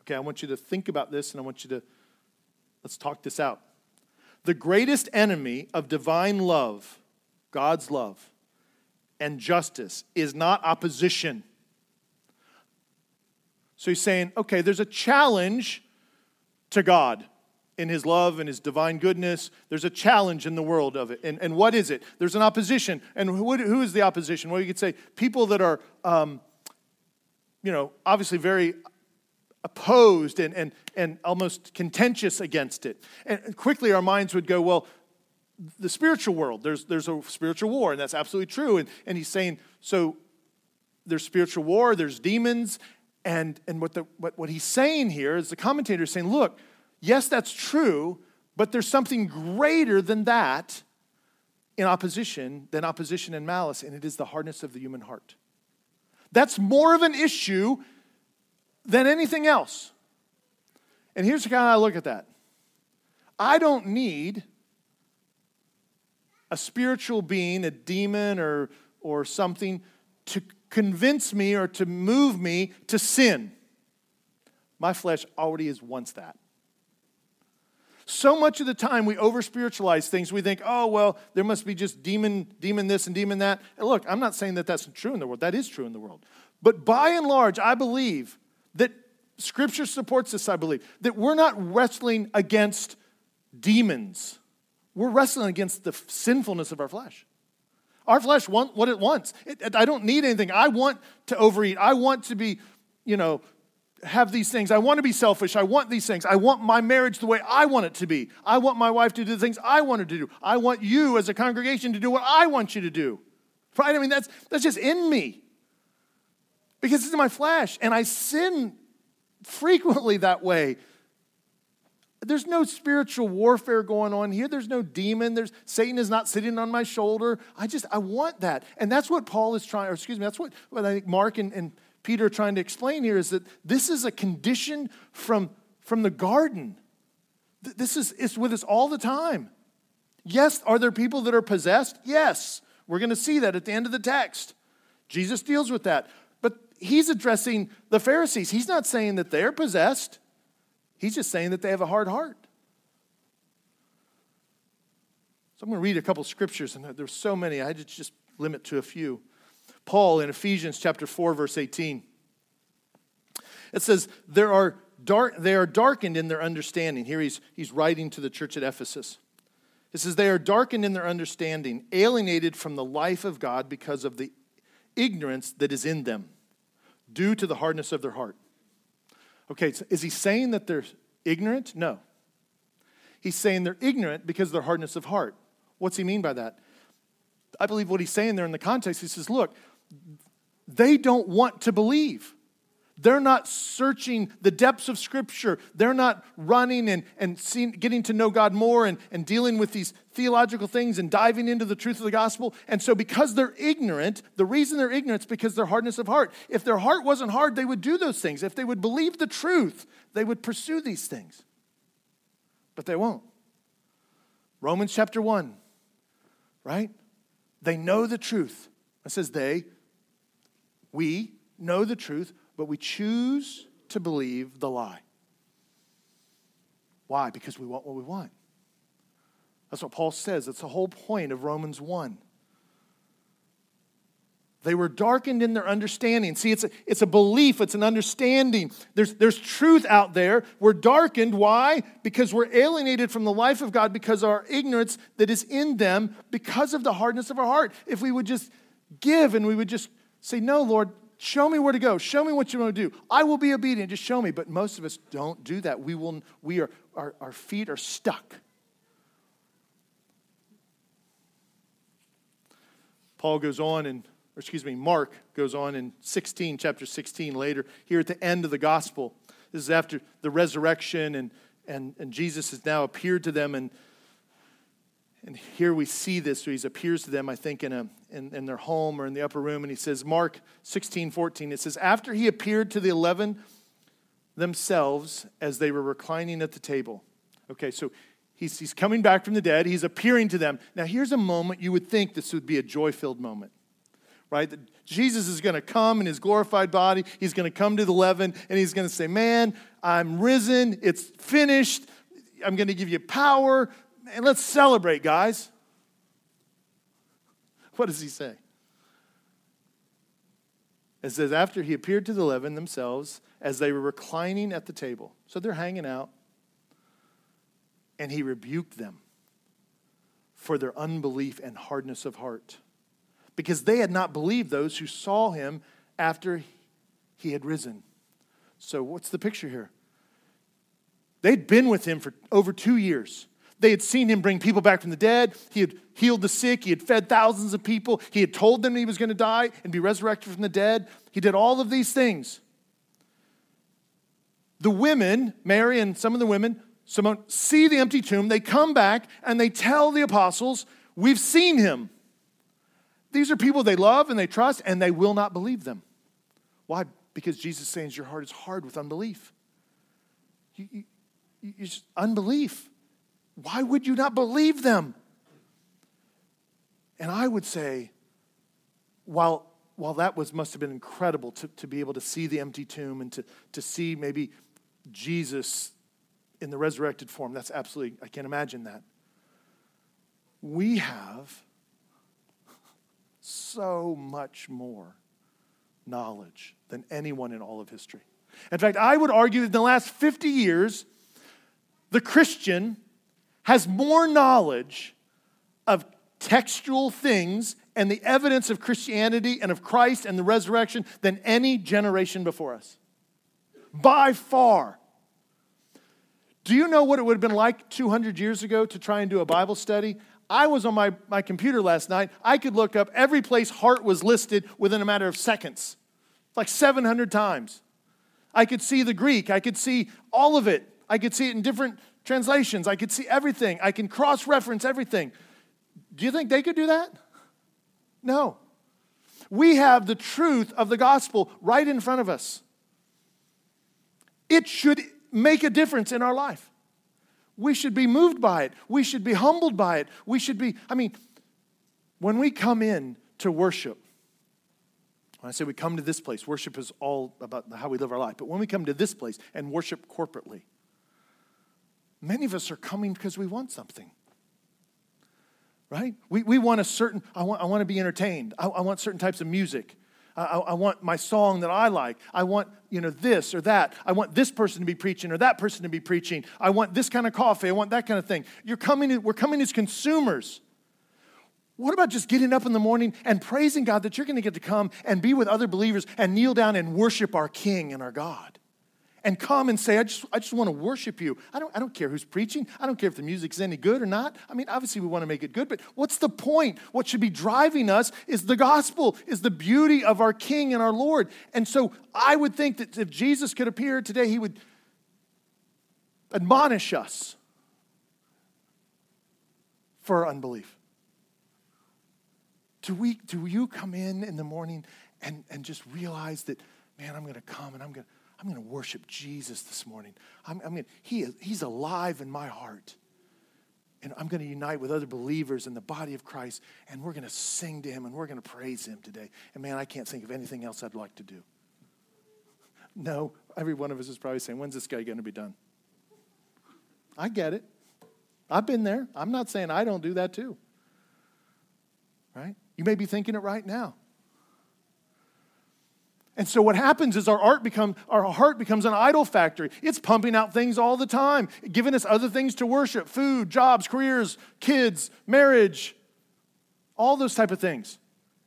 Speaker 2: Okay, I want you to think about this and I want you to let's talk this out. The greatest enemy of divine love, God's love, and justice is not opposition so he's saying, okay, there's a challenge to God in his love and his divine goodness. There's a challenge in the world of it. And, and what is it? There's an opposition. And who, who is the opposition? Well, you could say people that are, um, you know, obviously very opposed and, and, and almost contentious against it. And quickly our minds would go, well, the spiritual world, there's, there's a spiritual war, and that's absolutely true. And, and he's saying, so there's spiritual war, there's demons, and, and what, the, what, what he's saying here is the commentator is saying, look, yes, that's true, but there's something greater than that in opposition, than opposition and malice, and it is the hardness of the human heart. That's more of an issue than anything else. And here's how I look at that I don't need a spiritual being, a demon or, or something, to convince me or to move me to sin. My flesh already is once that. So much of the time we over spiritualize things. We think, oh, well, there must be just demon, demon this and demon that. And look, I'm not saying that that's true in the world. That is true in the world. But by and large, I believe that Scripture supports this, I believe, that we're not wrestling against demons. We're wrestling against the sinfulness of our flesh. Our flesh wants what it wants. It, it, I don't need anything. I want to overeat. I want to be, you know, have these things. I want to be selfish. I want these things. I want my marriage the way I want it to be. I want my wife to do the things I want her to do. I want you as a congregation to do what I want you to do. Right? I mean, that's, that's just in me because it's in my flesh. And I sin frequently that way there's no spiritual warfare going on here. There's no demon. There's Satan is not sitting on my shoulder. I just I want that. And that's what Paul is trying, or excuse me, that's what, what I think Mark and, and Peter are trying to explain here is that this is a condition from, from the garden. This is it's with us all the time. Yes, are there people that are possessed? Yes. We're going to see that at the end of the text. Jesus deals with that. But he's addressing the Pharisees. He's not saying that they're possessed. He's just saying that they have a hard heart. So I'm going to read a couple scriptures, and there's so many, I had to just limit to a few. Paul in Ephesians chapter 4, verse 18. It says, there are dark, they are darkened in their understanding. Here he's, he's writing to the church at Ephesus. It says, They are darkened in their understanding, alienated from the life of God because of the ignorance that is in them, due to the hardness of their heart. Okay, so is he saying that they're ignorant? No. He's saying they're ignorant because of their hardness of heart. What's he mean by that? I believe what he's saying there in the context, he says, look, they don't want to believe. They're not searching the depths of Scripture. They're not running and, and seeing, getting to know God more and, and dealing with these theological things and diving into the truth of the gospel. And so, because they're ignorant, the reason they're ignorant is because their hardness of heart. If their heart wasn't hard, they would do those things. If they would believe the truth, they would pursue these things. But they won't. Romans chapter 1, right? They know the truth. It says they, we know the truth, but we choose to believe the lie. Why? Because we want what we want. That's what Paul says. That's the whole point of Romans 1. They were darkened in their understanding. See, it's a, it's a belief, it's an understanding. There's, there's truth out there. We're darkened. Why? Because we're alienated from the life of God because of our ignorance that is in them because of the hardness of our heart. If we would just give and we would just say, No, Lord, Show me where to go. Show me what you want to do. I will be obedient. Just show me. But most of us don't do that. We will, we are, our, our feet are stuck. Paul goes on and, or excuse me, Mark goes on in 16, chapter 16 later, here at the end of the gospel. This is after the resurrection, and, and, and Jesus has now appeared to them, and and here we see this. So he appears to them, I think, in, a, in, in their home or in the upper room. And he says, Mark 16, 14, it says, After he appeared to the eleven themselves as they were reclining at the table. Okay, so he's, he's coming back from the dead. He's appearing to them. Now, here's a moment you would think this would be a joy filled moment, right? Jesus is going to come in his glorified body. He's going to come to the eleven and he's going to say, Man, I'm risen. It's finished. I'm going to give you power and let's celebrate, guys. What does he say? It says, after he appeared to the eleven themselves as they were reclining at the table. So they're hanging out. And he rebuked them for their unbelief and hardness of heart because they had not believed those who saw him after he had risen. So, what's the picture here? They'd been with him for over two years. They had seen him bring people back from the dead. He had healed the sick. He had fed thousands of people. He had told them he was going to die and be resurrected from the dead. He did all of these things. The women, Mary and some of the women, Simone, see the empty tomb. They come back and they tell the apostles, We've seen him. These are people they love and they trust, and they will not believe them. Why? Because Jesus says your heart is hard with unbelief. You, you, you just, unbelief. Why would you not believe them? And I would say, while, while that was, must have been incredible to, to be able to see the empty tomb and to, to see maybe Jesus in the resurrected form, that's absolutely, I can't imagine that. We have so much more knowledge than anyone in all of history. In fact, I would argue that in the last 50 years, the Christian has more knowledge textual things and the evidence of Christianity and of Christ and the resurrection than any generation before us. By far. Do you know what it would have been like 200 years ago to try and do a Bible study? I was on my, my computer last night. I could look up every place heart was listed within a matter of seconds, like 700 times. I could see the Greek, I could see all of it. I could see it in different translations. I could see everything. I can cross reference everything. Do you think they could do that? No. We have the truth of the gospel right in front of us. It should make a difference in our life. We should be moved by it. We should be humbled by it. We should be, I mean, when we come in to worship, when I say we come to this place, worship is all about how we live our life. But when we come to this place and worship corporately, Many of us are coming because we want something. Right? We, we want a certain, I want, I want to be entertained. I, I want certain types of music. I, I, want my song that I like. I want, you know, this or that. I want this person to be preaching or that person to be preaching. I want this kind of coffee. I want that kind of thing. You're coming, we're coming as consumers. What about just getting up in the morning and praising God that you're going to get to come and be with other believers and kneel down and worship our King and our God? And come and say, I just, I just want to worship you. I don't, I don't care who's preaching. I don't care if the music's any good or not. I mean, obviously we want to make it good, but what's the point? What should be driving us is the gospel, is the beauty of our King and our Lord. And so I would think that if Jesus could appear today, he would admonish us for unbelief. Do, we, do you come in in the morning and, and just realize that, man, I'm going to come and I'm going to I'm going to worship Jesus this morning. I'm, I'm going he is, he's alive in my heart. And I'm going to unite with other believers in the body of Christ, and we're going to sing to him and we're going to praise him today. And man, I can't think of anything else I'd like to do. No, every one of us is probably saying, when's this guy going to be done? I get it. I've been there. I'm not saying I don't do that too. Right? You may be thinking it right now. And so what happens is our art become our heart becomes an idol factory. It's pumping out things all the time, giving us other things to worship, food, jobs, careers, kids, marriage, all those type of things.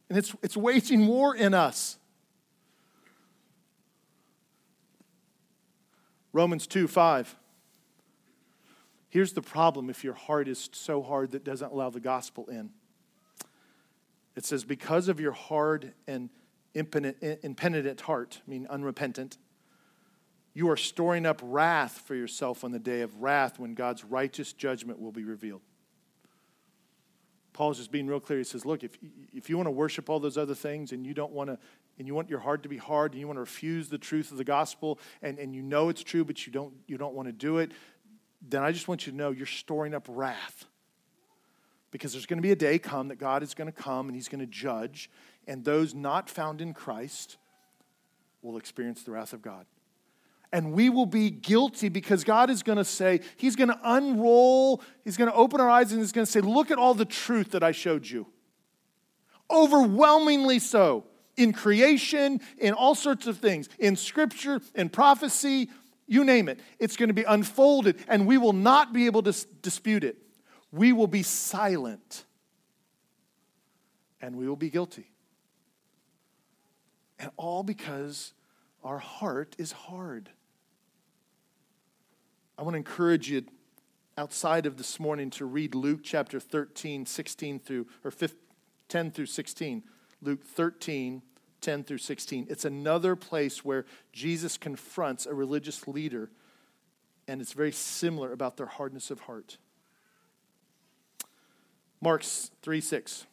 Speaker 2: And it's it's waging war in us. Romans 2 5. Here's the problem if your heart is so hard that doesn't allow the gospel in. It says, because of your hard and impenitent heart, I mean unrepentant, you are storing up wrath for yourself on the day of wrath when God's righteous judgment will be revealed. Paul's just being real clear. He says, Look, if, if you want to worship all those other things and you don't want to, and you want your heart to be hard and you want to refuse the truth of the gospel and, and you know it's true, but you don't, you don't want to do it, then I just want you to know you're storing up wrath. Because there's going to be a day come that God is going to come and he's going to judge and those not found in Christ will experience the wrath of God. And we will be guilty because God is going to say, He's going to unroll, He's going to open our eyes, and He's going to say, Look at all the truth that I showed you. Overwhelmingly so. In creation, in all sorts of things, in scripture, in prophecy, you name it. It's going to be unfolded, and we will not be able to dispute it. We will be silent, and we will be guilty. And all because our heart is hard. I want to encourage you outside of this morning to read Luke chapter 13, 16 through, or 15, 10 through 16. Luke 13, 10 through 16. It's another place where Jesus confronts a religious leader, and it's very similar about their hardness of heart. Mark 3, 6.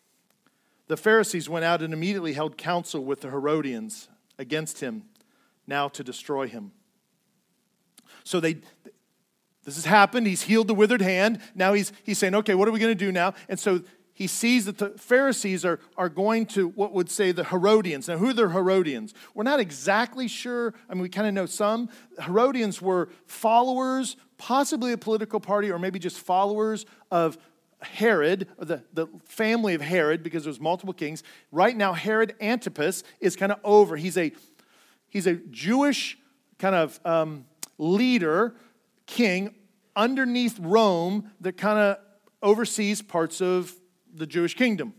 Speaker 2: The Pharisees went out and immediately held counsel with the Herodians against him, now to destroy him. So they, this has happened. He's healed the withered hand. Now he's, he's saying, okay, what are we going to do now? And so he sees that the Pharisees are, are going to what would say the Herodians. Now, who are the Herodians? We're not exactly sure. I mean, we kind of know some. Herodians were followers, possibly a political party, or maybe just followers of Herod, the, the family of Herod, because there's multiple kings. Right now, Herod Antipas is kind of over. He's a, he's a Jewish kind of um, leader, king, underneath Rome that kind of oversees parts of the Jewish kingdom.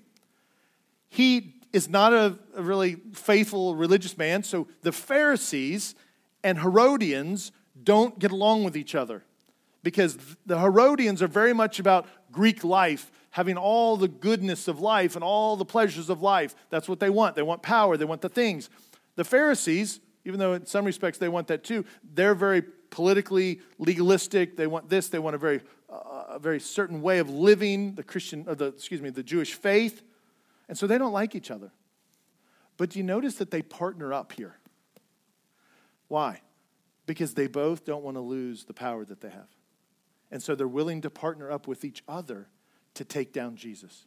Speaker 2: He is not a, a really faithful religious man, so the Pharisees and Herodians don't get along with each other because the Herodians are very much about Greek life, having all the goodness of life and all the pleasures of life. That's what they want. They want power, they want the things. The Pharisees, even though in some respects they want that too, they're very politically legalistic. They want this, they want a very, uh, a very certain way of living, the Christian, or the, excuse me, the Jewish faith. And so they don't like each other. But do you notice that they partner up here? Why? Because they both don't want to lose the power that they have. And so they're willing to partner up with each other to take down Jesus.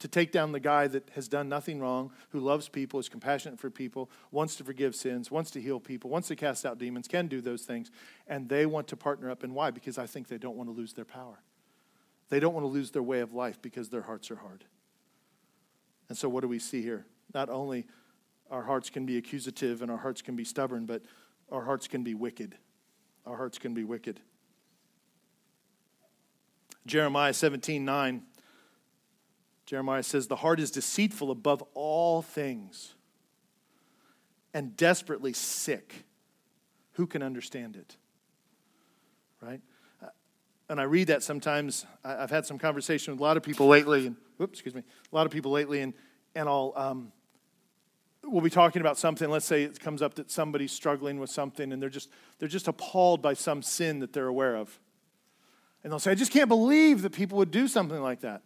Speaker 2: To take down the guy that has done nothing wrong, who loves people, is compassionate for people, wants to forgive sins, wants to heal people, wants to cast out demons, can do those things. And they want to partner up. And why? Because I think they don't want to lose their power. They don't want to lose their way of life because their hearts are hard. And so, what do we see here? Not only our hearts can be accusative and our hearts can be stubborn, but our hearts can be wicked. Our hearts can be wicked. Jeremiah 17 9. Jeremiah says, The heart is deceitful above all things and desperately sick. Who can understand it? Right? And I read that sometimes. I've had some conversation with a lot of people lately, and whoops, excuse me, a lot of people lately, and, and I'll um, we'll be talking about something. Let's say it comes up that somebody's struggling with something, and they're just they're just appalled by some sin that they're aware of. And they'll say, I just can't believe that people would do something like that.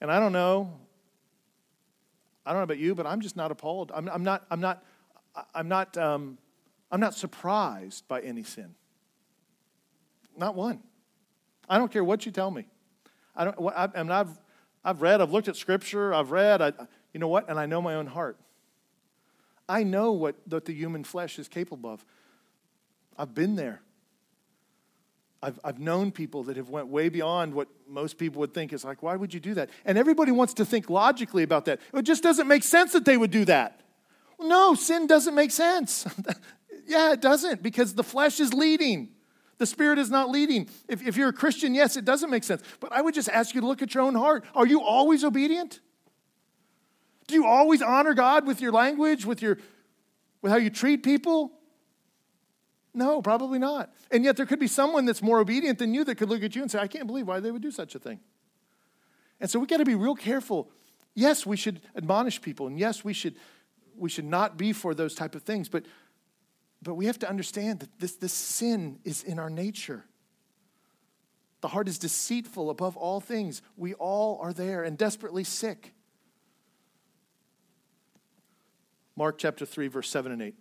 Speaker 2: And I don't know. I don't know about you, but I'm just not appalled. I'm, I'm not, I'm not, I'm not, um, I'm not surprised by any sin. Not one. I don't care what you tell me. I don't, I, I mean, I've, I've read, I've looked at scripture, I've read, I, you know what? And I know my own heart. I know what, what the human flesh is capable of. I've been there. I've, I've known people that have went way beyond what most people would think is like, why would you do that? And everybody wants to think logically about that. It just doesn't make sense that they would do that. no, sin doesn't make sense. yeah, it doesn't because the flesh is leading. The Spirit is not leading. If, if you're a Christian, yes, it doesn't make sense. But I would just ask you to look at your own heart. Are you always obedient? Do you always honor God with your language, with, your, with how you treat people? No, probably not. And yet there could be someone that's more obedient than you that could look at you and say, I can't believe why they would do such a thing. And so we got to be real careful. Yes, we should admonish people, and yes, we should we should not be for those type of things, but but we have to understand that this, this sin is in our nature. The heart is deceitful above all things. We all are there and desperately sick. Mark chapter 3, verse 7 and 8.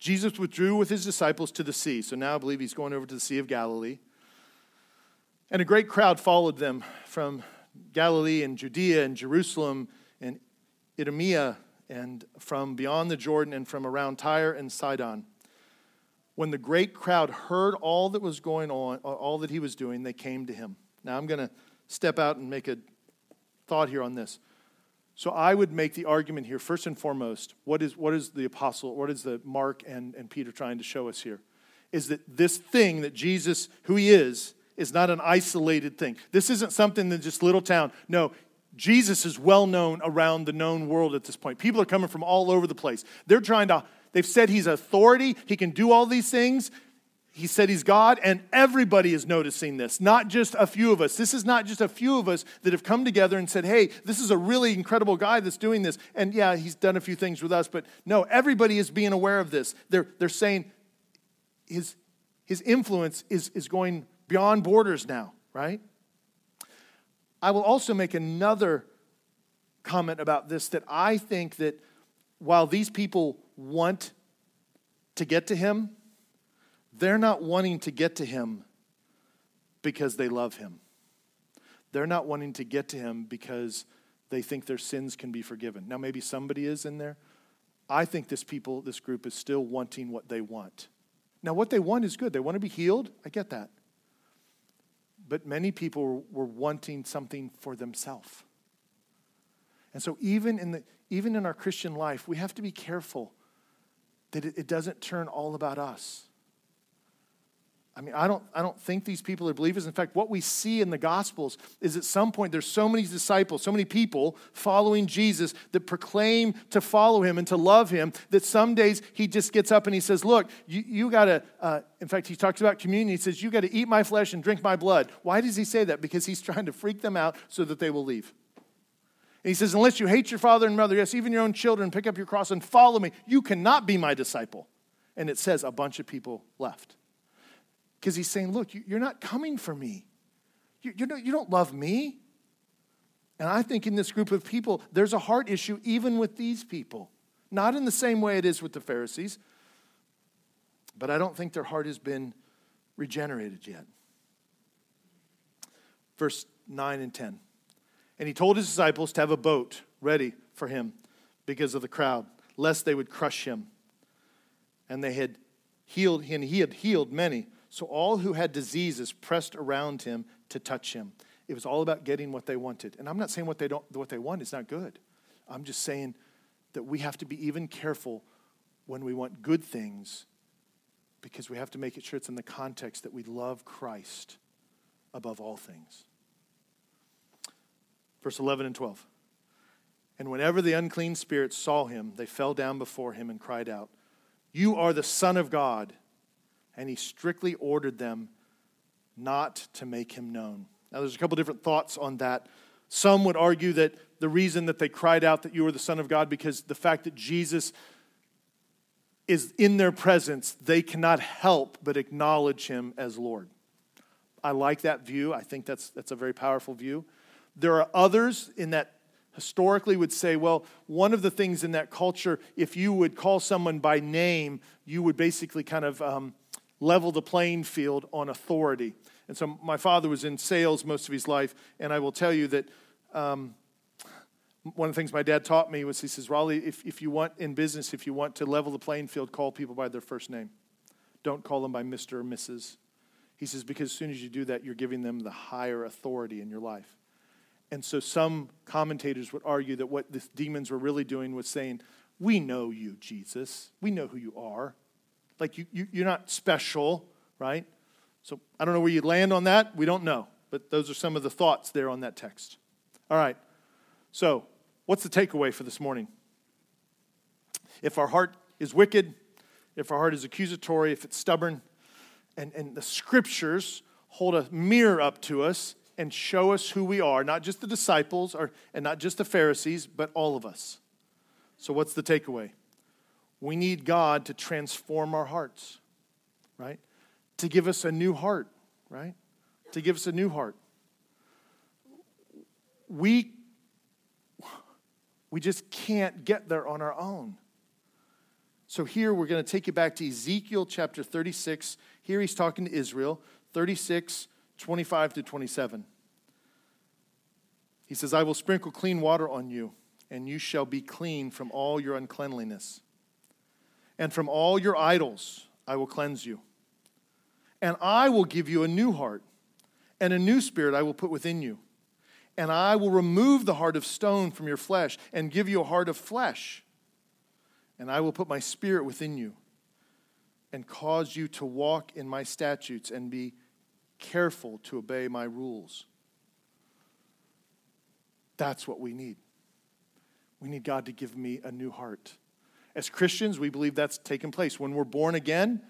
Speaker 2: Jesus withdrew with his disciples to the sea. So now I believe he's going over to the Sea of Galilee. And a great crowd followed them from Galilee and Judea and Jerusalem and Idumea and from beyond the Jordan and from around Tyre and Sidon. When the great crowd heard all that was going on, uh, all that he was doing, they came to him. Now I'm going to step out and make a thought here on this. So I would make the argument here, first and foremost, what is, what is the apostle, what is the Mark and, and Peter trying to show us here? Is that this thing that Jesus, who he is, is not an isolated thing. This isn't something that just little town. No, Jesus is well known around the known world at this point. People are coming from all over the place. They're trying to, they've said he's authority, he can do all these things. He said he's God, and everybody is noticing this, not just a few of us. This is not just a few of us that have come together and said, hey, this is a really incredible guy that's doing this. And yeah, he's done a few things with us, but no, everybody is being aware of this. They're, they're saying his, his influence is, is going beyond borders now, right? I will also make another comment about this that I think that while these people want to get to him, they're not wanting to get to him because they love him. They're not wanting to get to him because they think their sins can be forgiven. Now, maybe somebody is in there. I think this people, this group is still wanting what they want. Now, what they want is good. They want to be healed. I get that. But many people were wanting something for themselves. And so, even in, the, even in our Christian life, we have to be careful that it, it doesn't turn all about us. I mean, I don't, I don't think these people are believers. In fact, what we see in the Gospels is at some point there's so many disciples, so many people following Jesus that proclaim to follow him and to love him that some days he just gets up and he says, Look, you, you got to, uh, in fact, he talks about communion. He says, You got to eat my flesh and drink my blood. Why does he say that? Because he's trying to freak them out so that they will leave. And he says, Unless you hate your father and mother, yes, even your own children, pick up your cross and follow me, you cannot be my disciple. And it says a bunch of people left. Because he's saying, Look, you're not coming for me. You, you don't love me. And I think in this group of people, there's a heart issue even with these people. Not in the same way it is with the Pharisees, but I don't think their heart has been regenerated yet. Verse 9 and 10. And he told his disciples to have a boat ready for him because of the crowd, lest they would crush him. And they had healed, and he had healed many. So all who had diseases pressed around him, to touch him. It was all about getting what they wanted. And I'm not saying what they, don't, what they want is not good. I'm just saying that we have to be even careful when we want good things because we have to make it sure it's in the context that we love Christ above all things. Verse 11 and 12. And whenever the unclean spirits saw him, they fell down before him and cried out, You are the Son of God. And he strictly ordered them not to make him known. Now, there's a couple different thoughts on that. Some would argue that the reason that they cried out that you were the Son of God because the fact that Jesus is in their presence, they cannot help but acknowledge him as Lord. I like that view. I think that's, that's a very powerful view. There are others in that historically would say, well, one of the things in that culture, if you would call someone by name, you would basically kind of um, level the playing field on authority. And so my father was in sales most of his life, and I will tell you that um, one of the things my dad taught me was he says, Raleigh, if, if you want in business, if you want to level the playing field, call people by their first name. Don't call them by Mr. or Mrs. He says, because as soon as you do that, you're giving them the higher authority in your life. And so some commentators would argue that what the demons were really doing was saying, We know you, Jesus. We know who you are. Like you, you, you're not special, right? So I don't know where you land on that. We don't know. But those are some of the thoughts there on that text. All right. So, what's the takeaway for this morning? If our heart is wicked, if our heart is accusatory, if it's stubborn, and, and the scriptures hold a mirror up to us and show us who we are, not just the disciples or, and not just the Pharisees, but all of us. So, what's the takeaway? We need God to transform our hearts, right? To give us a new heart, right? To give us a new heart. We, we just can't get there on our own. So here we're going to take you back to Ezekiel chapter 36. Here he's talking to Israel, 36, 25 to 27. He says, I will sprinkle clean water on you, and you shall be clean from all your uncleanliness. And from all your idols I will cleanse you. And I will give you a new heart, and a new spirit I will put within you. And I will remove the heart of stone from your flesh, and give you a heart of flesh. And I will put my spirit within you, and cause you to walk in my statutes, and be careful to obey my rules. That's what we need. We need God to give me a new heart. As Christians, we believe that's taken place. When we're born again,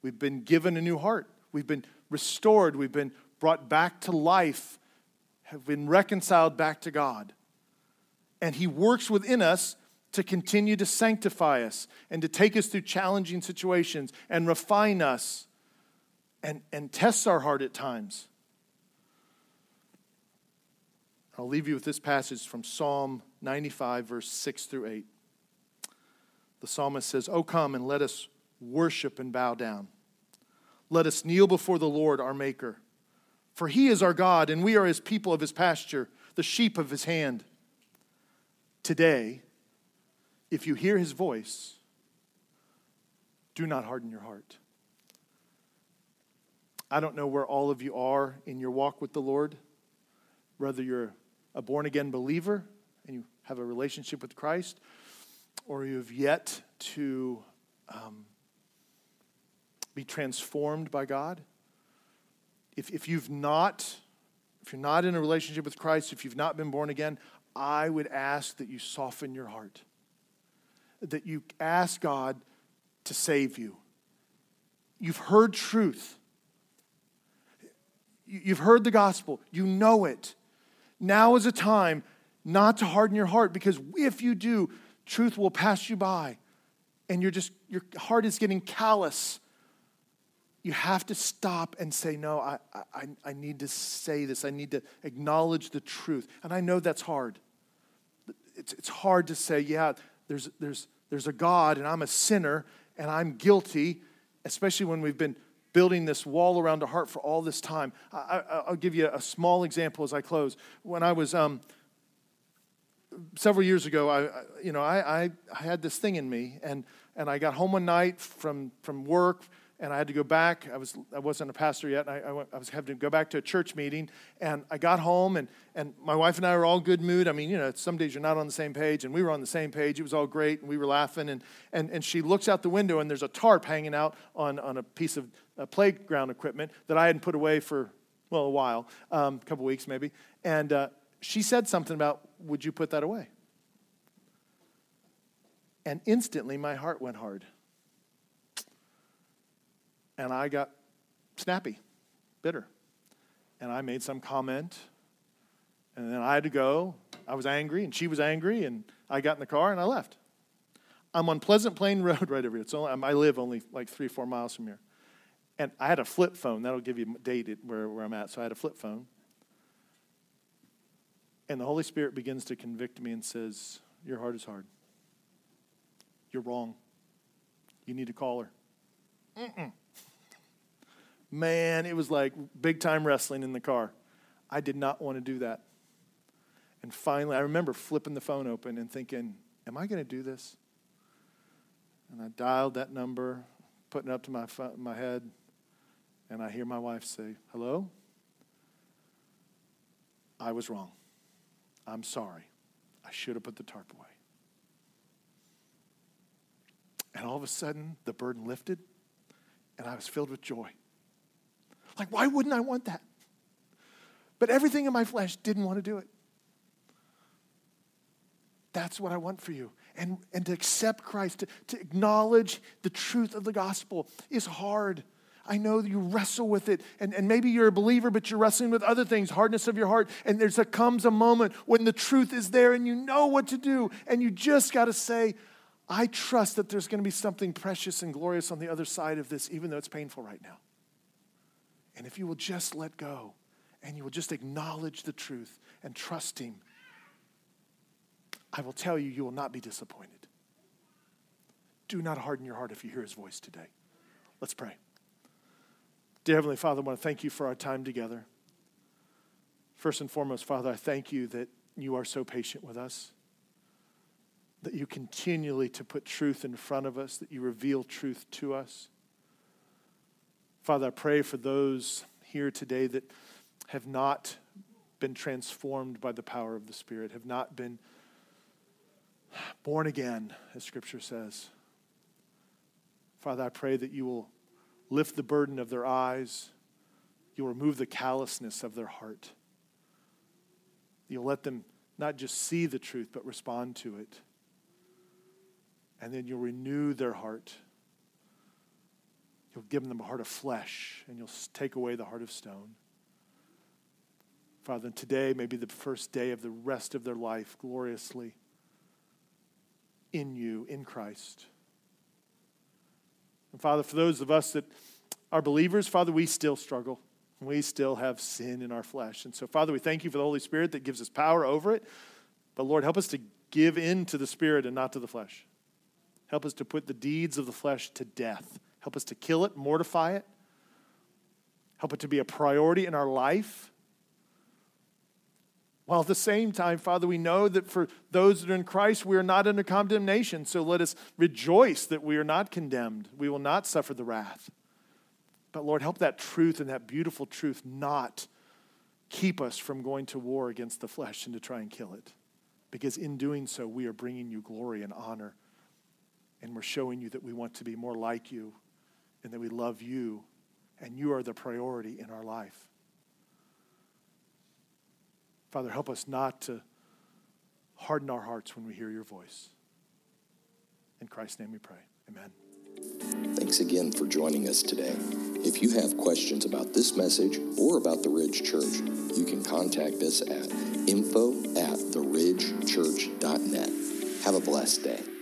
Speaker 2: we've been given a new heart. We've been restored. We've been brought back to life, have been reconciled back to God. And He works within us to continue to sanctify us and to take us through challenging situations and refine us and, and tests our heart at times. I'll leave you with this passage from Psalm 95, verse 6 through 8. The psalmist says, Oh, come and let us worship and bow down. Let us kneel before the Lord our Maker. For he is our God, and we are his people of his pasture, the sheep of his hand. Today, if you hear his voice, do not harden your heart. I don't know where all of you are in your walk with the Lord, whether you're a born again believer and you have a relationship with Christ, or you have yet to um, be transformed by God. If, if you've not, if you're not in a relationship with Christ, if you've not been born again, I would ask that you soften your heart, that you ask God to save you. You've heard truth. You've heard the gospel. You know it. Now is a time not to harden your heart because if you do, truth will pass you by and you're just, your heart is getting callous. You have to stop and say, No, I, I, I need to say this. I need to acknowledge the truth. And I know that's hard. It's, it's hard to say, Yeah, there's, there's, there's a God and I'm a sinner and I'm guilty, especially when we've been building this wall around a heart for all this time. I, will give you a small example as I close. When I was um, several years ago, I, you know, I, I, I, had this thing in me, and, and I got home one night from, from work, and I had to go back. I, was, I wasn't a pastor yet. I, I, went, I was having to go back to a church meeting. And I got home, and, and my wife and I were all good mood. I mean, you know, some days you're not on the same page, and we were on the same page. It was all great, and we were laughing. And, and, and she looks out the window, and there's a tarp hanging out on, on a piece of uh, playground equipment that I hadn't put away for, well, a while, um, a couple weeks maybe. And uh, she said something about, Would you put that away? And instantly my heart went hard. And I got snappy, bitter. And I made some comment. And then I had to go. I was angry, and she was angry, and I got in the car and I left. I'm on Pleasant Plain Road right over here. It's only, I live only like three, four miles from here. And I had a flip phone. That'll give you a date where, where I'm at. So I had a flip phone. And the Holy Spirit begins to convict me and says, Your heart is hard. You're wrong. You need to call her. Mm-mm. Man, it was like big time wrestling in the car. I did not want to do that. And finally, I remember flipping the phone open and thinking, Am I going to do this? And I dialed that number, putting it up to my, my head, and I hear my wife say, Hello? I was wrong. I'm sorry. I should have put the tarp away. And all of a sudden, the burden lifted, and I was filled with joy. Like, why wouldn't I want that? But everything in my flesh didn't want to do it. That's what I want for you. And, and to accept Christ, to, to acknowledge the truth of the gospel is hard. I know you wrestle with it. And, and maybe you're a believer, but you're wrestling with other things, hardness of your heart. And there's a comes a moment when the truth is there and you know what to do. And you just got to say, I trust that there's going to be something precious and glorious on the other side of this, even though it's painful right now. And if you will just let go and you will just acknowledge the truth and trust Him, I will tell you, you will not be disappointed. Do not harden your heart if you hear His voice today. Let's pray. Dear Heavenly Father, I want to thank you for our time together. First and foremost, Father, I thank you that you are so patient with us, that you continually to put truth in front of us, that you reveal truth to us. Father, I pray for those here today that have not been transformed by the power of the Spirit, have not been born again, as Scripture says. Father, I pray that you will lift the burden of their eyes. You'll remove the callousness of their heart. You'll let them not just see the truth, but respond to it. And then you'll renew their heart. You'll give them a heart of flesh, and you'll take away the heart of stone. Father, today may be the first day of the rest of their life gloriously in you, in Christ. And Father, for those of us that are believers, Father, we still struggle. We still have sin in our flesh. And so, Father, we thank you for the Holy Spirit that gives us power over it. But Lord, help us to give in to the Spirit and not to the flesh. Help us to put the deeds of the flesh to death. Help us to kill it, mortify it. Help it to be a priority in our life. While at the same time, Father, we know that for those that are in Christ, we are not under condemnation. So let us rejoice that we are not condemned. We will not suffer the wrath. But Lord, help that truth and that beautiful truth not keep us from going to war against the flesh and to try and kill it. Because in doing so, we are bringing you glory and honor. And we're showing you that we want to be more like you and that we love you and you are the priority in our life. Father, help us not to harden our hearts when we hear your voice. In Christ's name we pray. Amen.
Speaker 1: Thanks again for joining us today. If you have questions about this message or about the Ridge Church, you can contact us at info at theridgechurch.net. Have a blessed day.